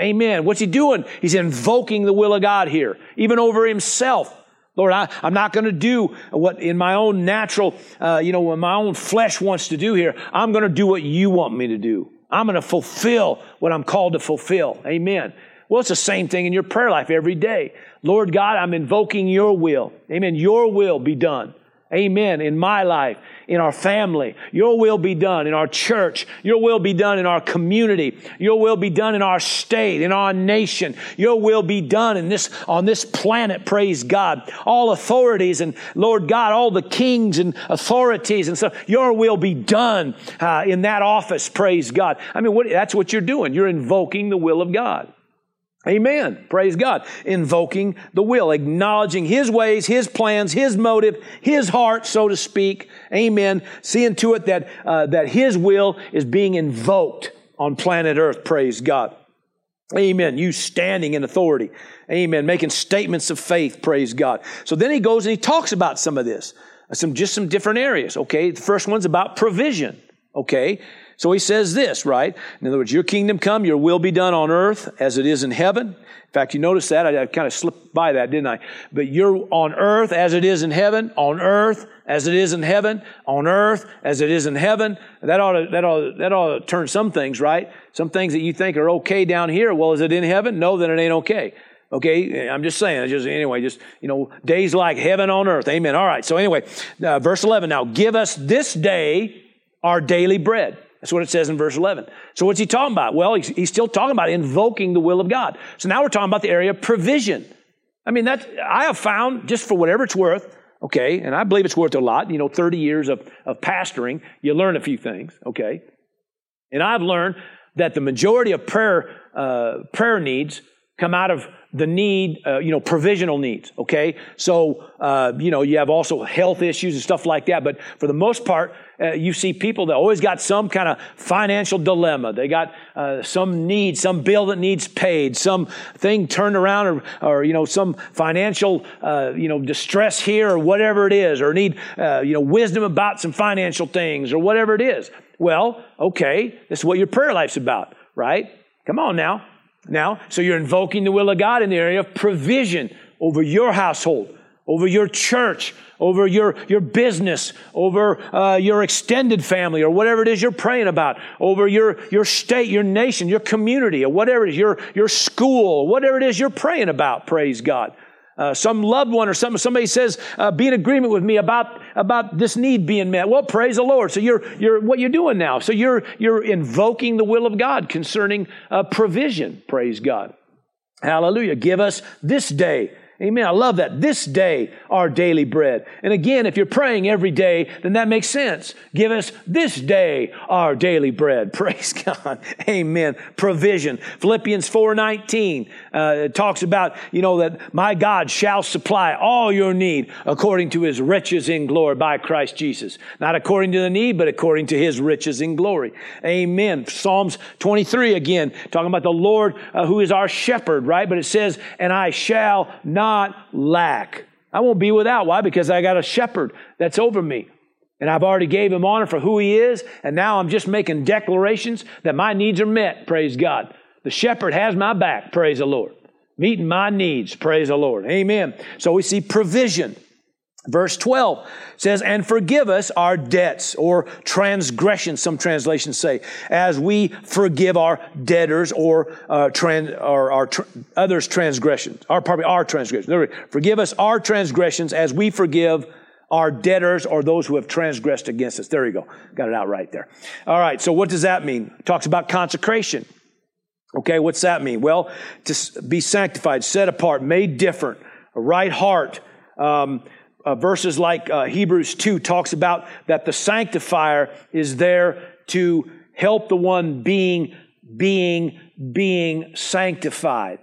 Amen. What's he doing? He's invoking the will of God here, even over himself. Lord, I, am not going to do what in my own natural, uh, you know, what my own flesh wants to do here. I'm going to do what you want me to do. I'm going to fulfill what I'm called to fulfill. Amen. Well, it's the same thing in your prayer life every day. Lord God, I'm invoking your will. Amen. Your will be done. Amen. In my life, in our family. Your will be done in our church. Your will be done in our community. Your will be done in our state, in our nation. Your will be done in this, on this planet. Praise God. All authorities and Lord God, all the kings and authorities and stuff. Your will be done uh, in that office. Praise God. I mean, what, that's what you're doing. You're invoking the will of God. Amen. Praise God. Invoking the will, acknowledging His ways, His plans, His motive, His heart, so to speak. Amen. Seeing to it that, uh, that His will is being invoked on planet Earth. Praise God. Amen. You standing in authority. Amen. Making statements of faith. Praise God. So then he goes and he talks about some of this. Some, just some different areas. Okay. The first one's about provision. Okay. So he says this, right? In other words, your kingdom come, your will be done on earth as it is in heaven. In fact, you notice that. I, I kind of slipped by that, didn't I? But you're on earth as it is in heaven, on earth as it is in heaven, on earth as it is in heaven. That ought to, that ought that ought to turn some things, right? Some things that you think are okay down here. Well, is it in heaven? No, then it ain't okay. Okay, I'm just saying. Just anyway, just you know, days like heaven on earth. Amen. All right. So anyway, uh, verse 11. Now, give us this day our daily bread. That's what it says in verse 11. So what's he talking about? Well, he's, he's, still talking about invoking the will of God. So now we're talking about the area of provision. I mean, that I have found, just for whatever it's worth, okay, and I believe it's worth a lot, you know, 30 years of, of pastoring, you learn a few things, okay? And I've learned that the majority of prayer, uh, prayer needs come out of the need, uh, you know, provisional needs, okay? So, uh, you know, you have also health issues and stuff like that, but for the most part, uh, you see people that always got some kind of financial dilemma. They got uh, some need, some bill that needs paid, some thing turned around, or, or you know, some financial, uh, you know, distress here, or whatever it is, or need, uh, you know, wisdom about some financial things, or whatever it is. Well, okay, this is what your prayer life's about, right? Come on now. Now, so you're invoking the will of God in the area of provision over your household, over your church, over your, your business, over uh, your extended family, or whatever it is you're praying about, over your, your state, your nation, your community, or whatever it is, your, your school, whatever it is you're praying about, praise God. Uh, some loved one or some, somebody says, uh, be in agreement with me about, about this need being met. Well, praise the Lord. So you're, you're, what you're doing now. So you're, you're invoking the will of God concerning uh, provision. Praise God. Hallelujah. Give us this day Amen. I love that. This day, our daily bread. And again, if you're praying every day, then that makes sense. Give us this day our daily bread. (laughs) Praise God. Amen. Provision. Philippians 4.19 uh, talks about, you know, that my God shall supply all your need according to his riches in glory by Christ Jesus. Not according to the need, but according to his riches in glory. Amen. Psalms 23 again, talking about the Lord uh, who is our shepherd, right? But it says, and I shall not not lack. I won't be without. Why? Because I got a shepherd that's over me. And I've already gave him honor for who he is. And now I'm just making declarations that my needs are met. Praise God. The shepherd has my back. Praise the Lord. Meeting my needs. Praise the Lord. Amen. So we see provision. Verse 12 says, And forgive us our debts or transgressions, some translations say, as we forgive our debtors or, uh, trans, or our tr- others' transgressions, or probably our transgressions. Forgive us our transgressions as we forgive our debtors or those who have transgressed against us. There you go. Got it out right there. All right, so what does that mean? It talks about consecration. Okay, what's that mean? Well, to be sanctified, set apart, made different, a right heart, um, uh, verses like uh, Hebrews 2 talks about that the sanctifier is there to help the one being, being, being sanctified.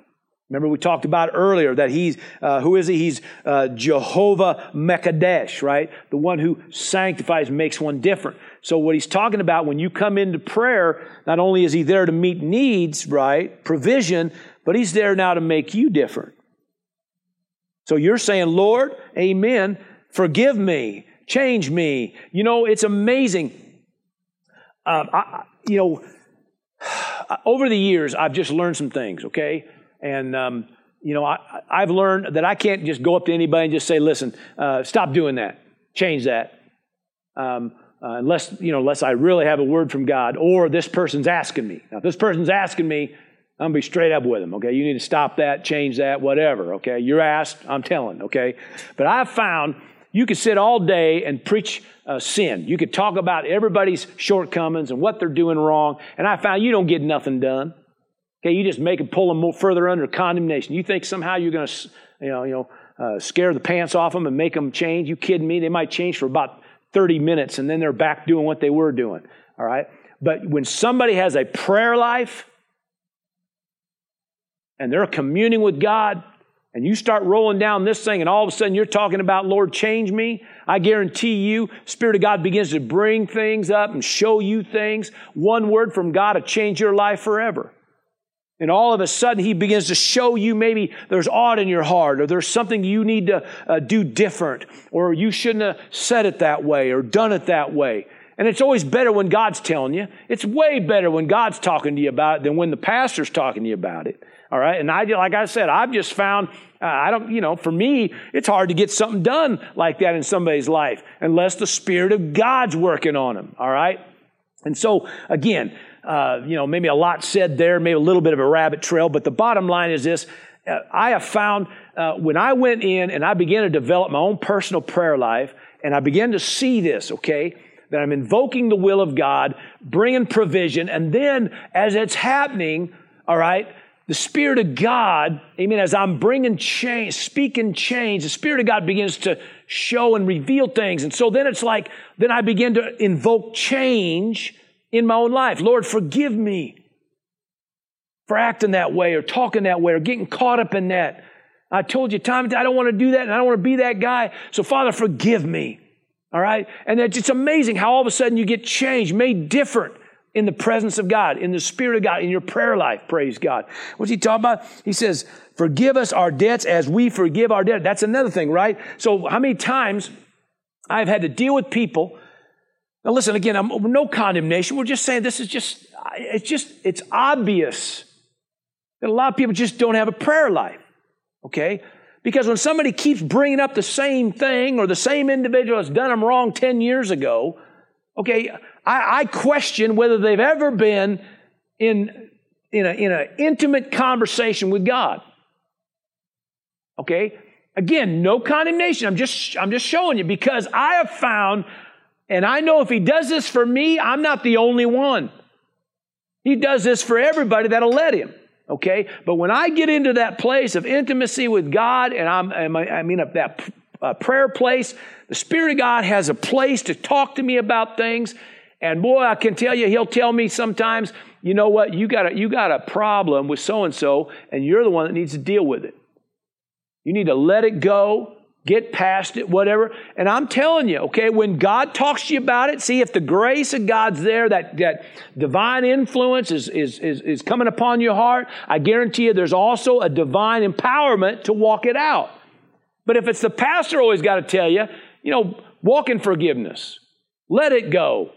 Remember, we talked about earlier that he's, uh, who is he? He's uh, Jehovah Mekadesh, right? The one who sanctifies, makes one different. So, what he's talking about when you come into prayer, not only is he there to meet needs, right? Provision, but he's there now to make you different. So you're saying, Lord, amen, forgive me, change me. You know, it's amazing. Uh, I, you know, (sighs) over the years, I've just learned some things, okay? And, um, you know, I, have learned that I can't just go up to anybody and just say, listen, uh, stop doing that, change that. Um, uh, unless, you know, unless I really have a word from God or this person's asking me. Now, if this person's asking me, I'm gonna be straight up with them, okay? You need to stop that, change that, whatever, okay? You're asked, I'm telling, okay? But I've found you could sit all day and preach uh, sin. You could talk about everybody's shortcomings and what they're doing wrong, and I found you don't get nothing done. Okay, you just make them pull them further under condemnation. You think somehow you're to, you know, you know, uh, scare the pants off them and make them change? You kidding me? They might change for about 30 minutes and then they're back doing what they were doing. All right, but when somebody has a prayer life and they're communing with God, and you start rolling down this thing, and all of a sudden you're talking about, Lord, change me, I guarantee you, Spirit of God begins to bring things up and show you things. One word from God to change your life forever. And all of a sudden, He begins to show you maybe there's odd in your heart, or there's something you need to uh, do different, or you shouldn't have said it that way, or done it that way. And it's always better when God's telling you. It's way better when God's talking to you about it than when the pastor's talking to you about it. All right. And I, like I said, I've just found, uh, I don't, you know, for me, it's hard to get something done like that in somebody's life unless the Spirit of God's working on them. All right. And so, again, uh, you know, maybe a lot said there, maybe a little bit of a rabbit trail, but the bottom line is this. Uh, I have found uh, when I went in and I began to develop my own personal prayer life, and I began to see this, okay, that I'm invoking the will of God, bringing provision, and then as it's happening, all right, the Spirit of God, amen, as I'm bringing change, speaking change, the Spirit of God begins to show and reveal things. And so then it's like, then I begin to invoke change in my own life. Lord, forgive me for acting that way or talking that way or getting caught up in that. I told you time and time, I don't want to do that and I don't want to be that guy. So Father, forgive me. All right. And it's amazing how all of a sudden you get changed, made different in the presence of God, in the Spirit of God, in your prayer life. Praise God. What's he talking about? He says, Forgive us our debts as we forgive our debt. That's another thing, right? So, how many times I've had to deal with people. Now, listen, again, I'm, no condemnation. We're just saying this is just, it's just, it's obvious that a lot of people just don't have a prayer life, okay? Because when somebody keeps bringing up the same thing or the same individual that's done them wrong 10 years ago, okay, I, I question whether they've ever been in, in an in a intimate conversation with God. Okay? Again, no condemnation. I'm just, I'm just showing you because I have found, and I know if he does this for me, I'm not the only one. He does this for everybody that'll let him. Okay? But when I get into that place of intimacy with God, and I'm, I mean, that prayer place, the Spirit of God has a place to talk to me about things. And boy, I can tell you, he'll tell me sometimes, you know what, you got a, you got a problem with so and so, and you're the one that needs to deal with it. You need to let it go, get past it, whatever. And I'm telling you, okay, when God talks to you about it, see if the grace of God's there, that, that divine influence is, is, is, is coming upon your heart, I guarantee you there's also a divine empowerment to walk it out. But if it's the pastor always got to tell you, you know, walk in forgiveness. Let it go.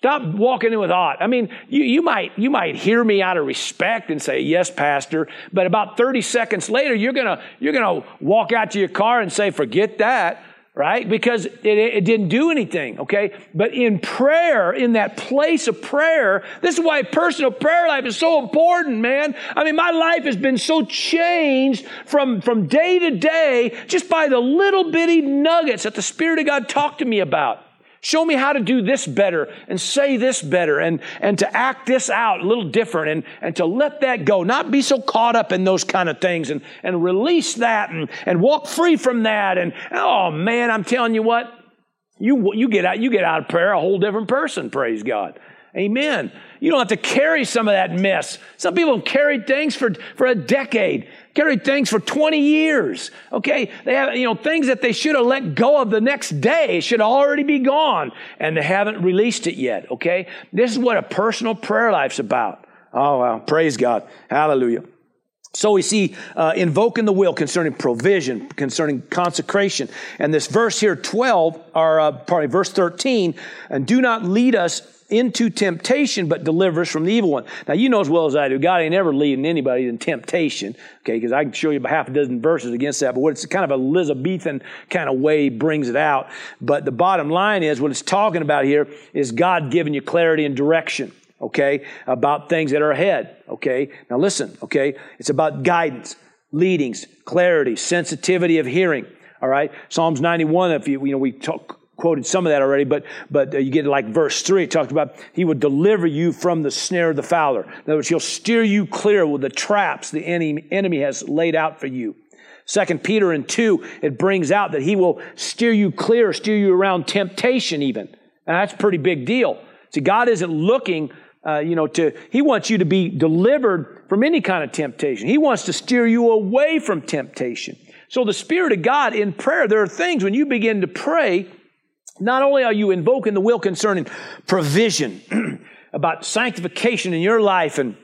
Stop walking in with ought. I mean, you, you, might, you might hear me out of respect and say, yes, pastor, but about 30 seconds later, you're gonna, you're gonna walk out to your car and say, forget that, right? Because it, it didn't do anything, okay? But in prayer, in that place of prayer, this is why personal prayer life is so important, man. I mean, my life has been so changed from, from day to day just by the little bitty nuggets that the Spirit of God talked to me about. Show me how to do this better and say this better and, and to act this out a little different and, and to let that go. Not be so caught up in those kind of things and, and release that and, and walk free from that. And oh man, I'm telling you what, you, you get out, you get out of prayer a whole different person, praise God. Amen. You don't have to carry some of that mess. Some people have carried things for, for a decade, carried things for 20 years. Okay. They have, you know, things that they should have let go of the next day should already be gone and they haven't released it yet. Okay. This is what a personal prayer life's about. Oh, well, praise God. Hallelujah. So we see uh, invoking the will concerning provision, concerning consecration. And this verse here, 12, or uh, pardon verse 13, and do not lead us into temptation, but deliver us from the evil one. Now, you know as well as I do, God ain't ever leading anybody in temptation, okay, because I can show you about half a dozen verses against that, but what it's kind of Elizabethan kind of way brings it out. But the bottom line is, what it's talking about here is God giving you clarity and direction. okay, about things that are ahead, okay? Now listen, okay? It's about guidance, leadings, clarity, sensitivity of hearing, all right? Psalms 91, if you, you know, we talk, quoted some of that already, but, but uh, you get like verse 3, it talked about he would deliver you from the snare of the fowler. In other words, he'll steer you clear with the traps the enemy, enemy has laid out for you. Second Peter and 2, it brings out that he will steer you clear, steer you around temptation even. And that's a pretty big deal. See, God isn't looking, uh, you know, to, he wants you to be delivered from any kind of temptation. He wants to steer you away from temptation. So the Spirit of God in prayer, there are things when you begin to pray, not only are you invoking the will concerning provision, (clears throat) about sanctification in your life, and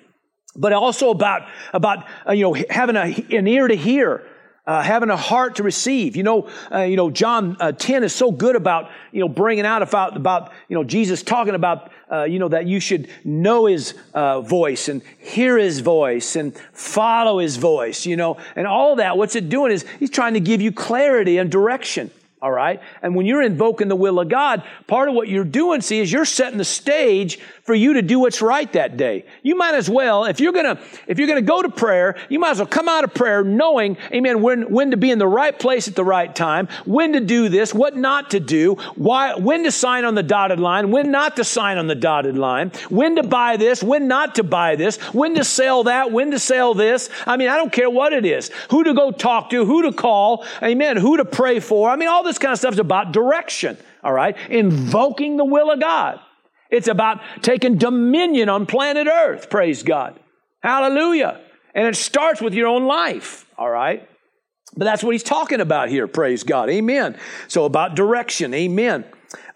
but also about about uh, you know having a, an ear to hear, uh, having a heart to receive. You know, uh, you know, John uh, 10 is so good about, you know, bringing out about, about you know, Jesus talking about, uh, you know, that you should know his uh, voice and hear his voice and follow his voice, you know, and all that. What's it doing is he's trying to give you clarity and direction. All right. And when you're invoking the will of God, part of what you're doing, see, is you're setting the stage for you to do what's right that day. You might as well, if you're gonna, if you're gonna go to prayer, you might as well come out of prayer knowing, amen, when, when to be in the right place at the right time, when to do this, what not to do, why, when to sign on the dotted line, when not to sign on the dotted line, when to buy this, when not to buy this, when to sell that, when to sell this. I mean, I don't care what it is. Who to go talk to, who to call, amen, who to pray for. I mean, all this kind of stuff is about direction, all right? Invoking the will of God. It's about taking dominion on planet Earth, praise God. Hallelujah. And it starts with your own life, all right? But that's what he's talking about here, praise God. Amen. So about direction, amen.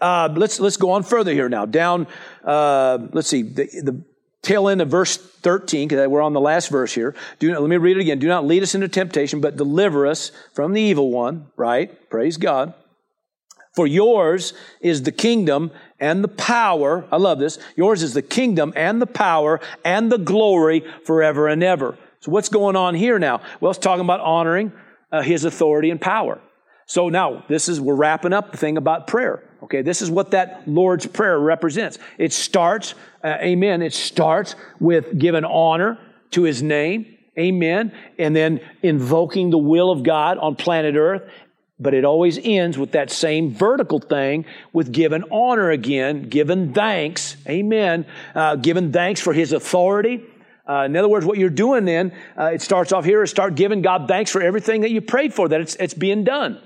Uh, let's, let's go on further here now. Down, uh, let's see, the, the tail end of verse 13, because we're on the last verse here. Do not, let me read it again. Do not lead us into temptation, but deliver us from the evil one, right? Praise God. For yours is the kingdom and the power. I love this. Yours is the kingdom and the power and the glory forever and ever. So what's going on here now? Well, it's talking about honoring uh, his authority and power. So now this is, we're wrapping up the thing about prayer. Okay, this is what that Lord's Prayer represents. It starts, uh, amen, it starts with giving honor to his name, amen, and then invoking the will of God on planet earth, but it always ends with that same vertical thing with giving honor again, giving thanks, amen, uh, giving thanks for his authority. Uh, in other words, what you're doing then, uh, it starts off here, is start giving God thanks for everything that you prayed for, that it's, it's being done.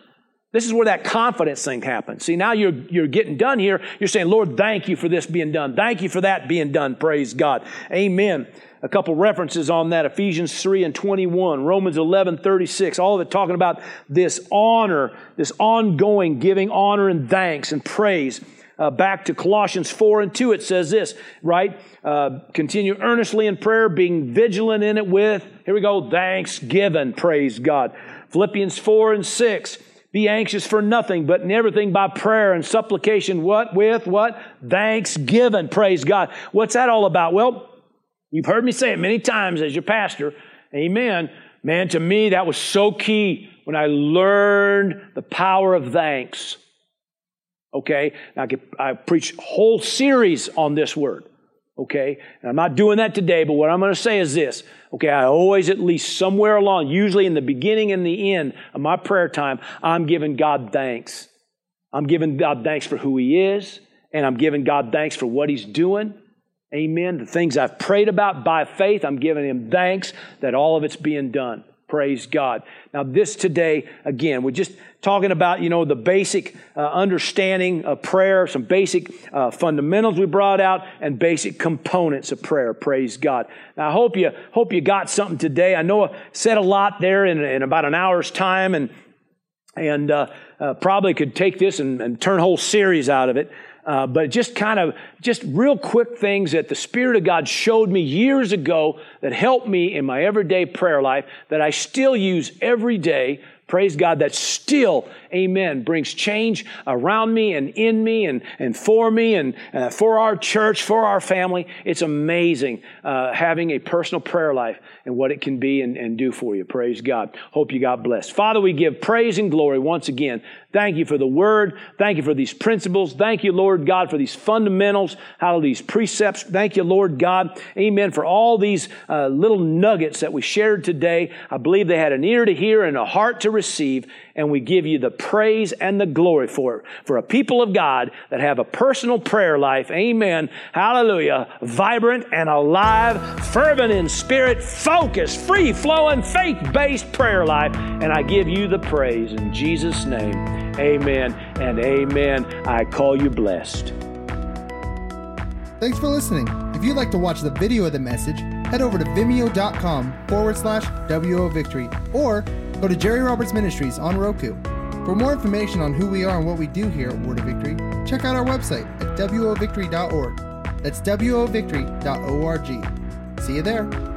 This is where that confidence thing happens. See, now you're, you're getting done here. You're saying, Lord, thank you for this being done. Thank you for that being done. Praise God. Amen a couple references on that Ephesians 3 and 21, Romans 11, 36, all of it talking about this honor, this ongoing giving honor and thanks and praise. Uh, back to Colossians 4 and 2, it says this, right? Uh, continue earnestly in prayer, being vigilant in it with, here we go, thanksgiving, praise God. Philippians 4 and 6, be anxious for nothing, but in everything by prayer and supplication, what? With what? Thanksgiving, praise God. What's that all about? Well, You've heard me say it many times as your pastor. Amen. Man, to me, that was so key when I learned the power of thanks. Okay? Now, I, could, I preach whole series on this word. Okay? And I'm not doing that today, but what I'm going to say is this. Okay, I always, at least somewhere along, usually in the beginning and the end of my prayer time, I'm giving God thanks. I'm giving God thanks for who He is, and I'm giving God thanks for what He's doing. Amen. The things I've prayed about by faith, I'm giving Him thanks that all of it's being done. Praise God. Now, this today, again, we're just talking about, you know, the basic uh, understanding of prayer, some basic uh, fundamentals we brought out, and basic components of prayer. Praise God. Now, I hope you, hope you got something today. I know I said a lot there in, in about an hour's time, and, and uh, uh probably could take this and, and turn a whole series out of it. Uh, but just kind of, just real quick things that the Spirit of God showed me years ago that helped me in my everyday prayer life that I still use every day. Praise God, that still, amen, brings change around me and in me and, and for me and uh, for our church, for our family. It's amazing uh, having a personal prayer life and what it can be and, and do for you. Praise God. Hope you got blessed. Father, we give praise and glory once again. Thank you for the word. Thank you for these principles. Thank you, Lord God, for these fundamentals, how these precepts. Thank you, Lord God. Amen. For all these uh, little nuggets that we shared today. I believe they had an ear to hear and a heart to receive. And we give you the praise and the glory for it. For a people of God that have a personal prayer life. Amen. Hallelujah. Vibrant and alive, fervent in spirit, focused, free flowing, faith based prayer life. And I give you the praise in Jesus' name. Amen and amen. I call you blessed. Thanks for listening. If you'd like to watch the video of the message, head over to vimeo.com forward slash WO Victory or go to Jerry Roberts Ministries on Roku. For more information on who we are and what we do here at Word of Victory, check out our website at wovictory.org. That's wovictory.org. See you there.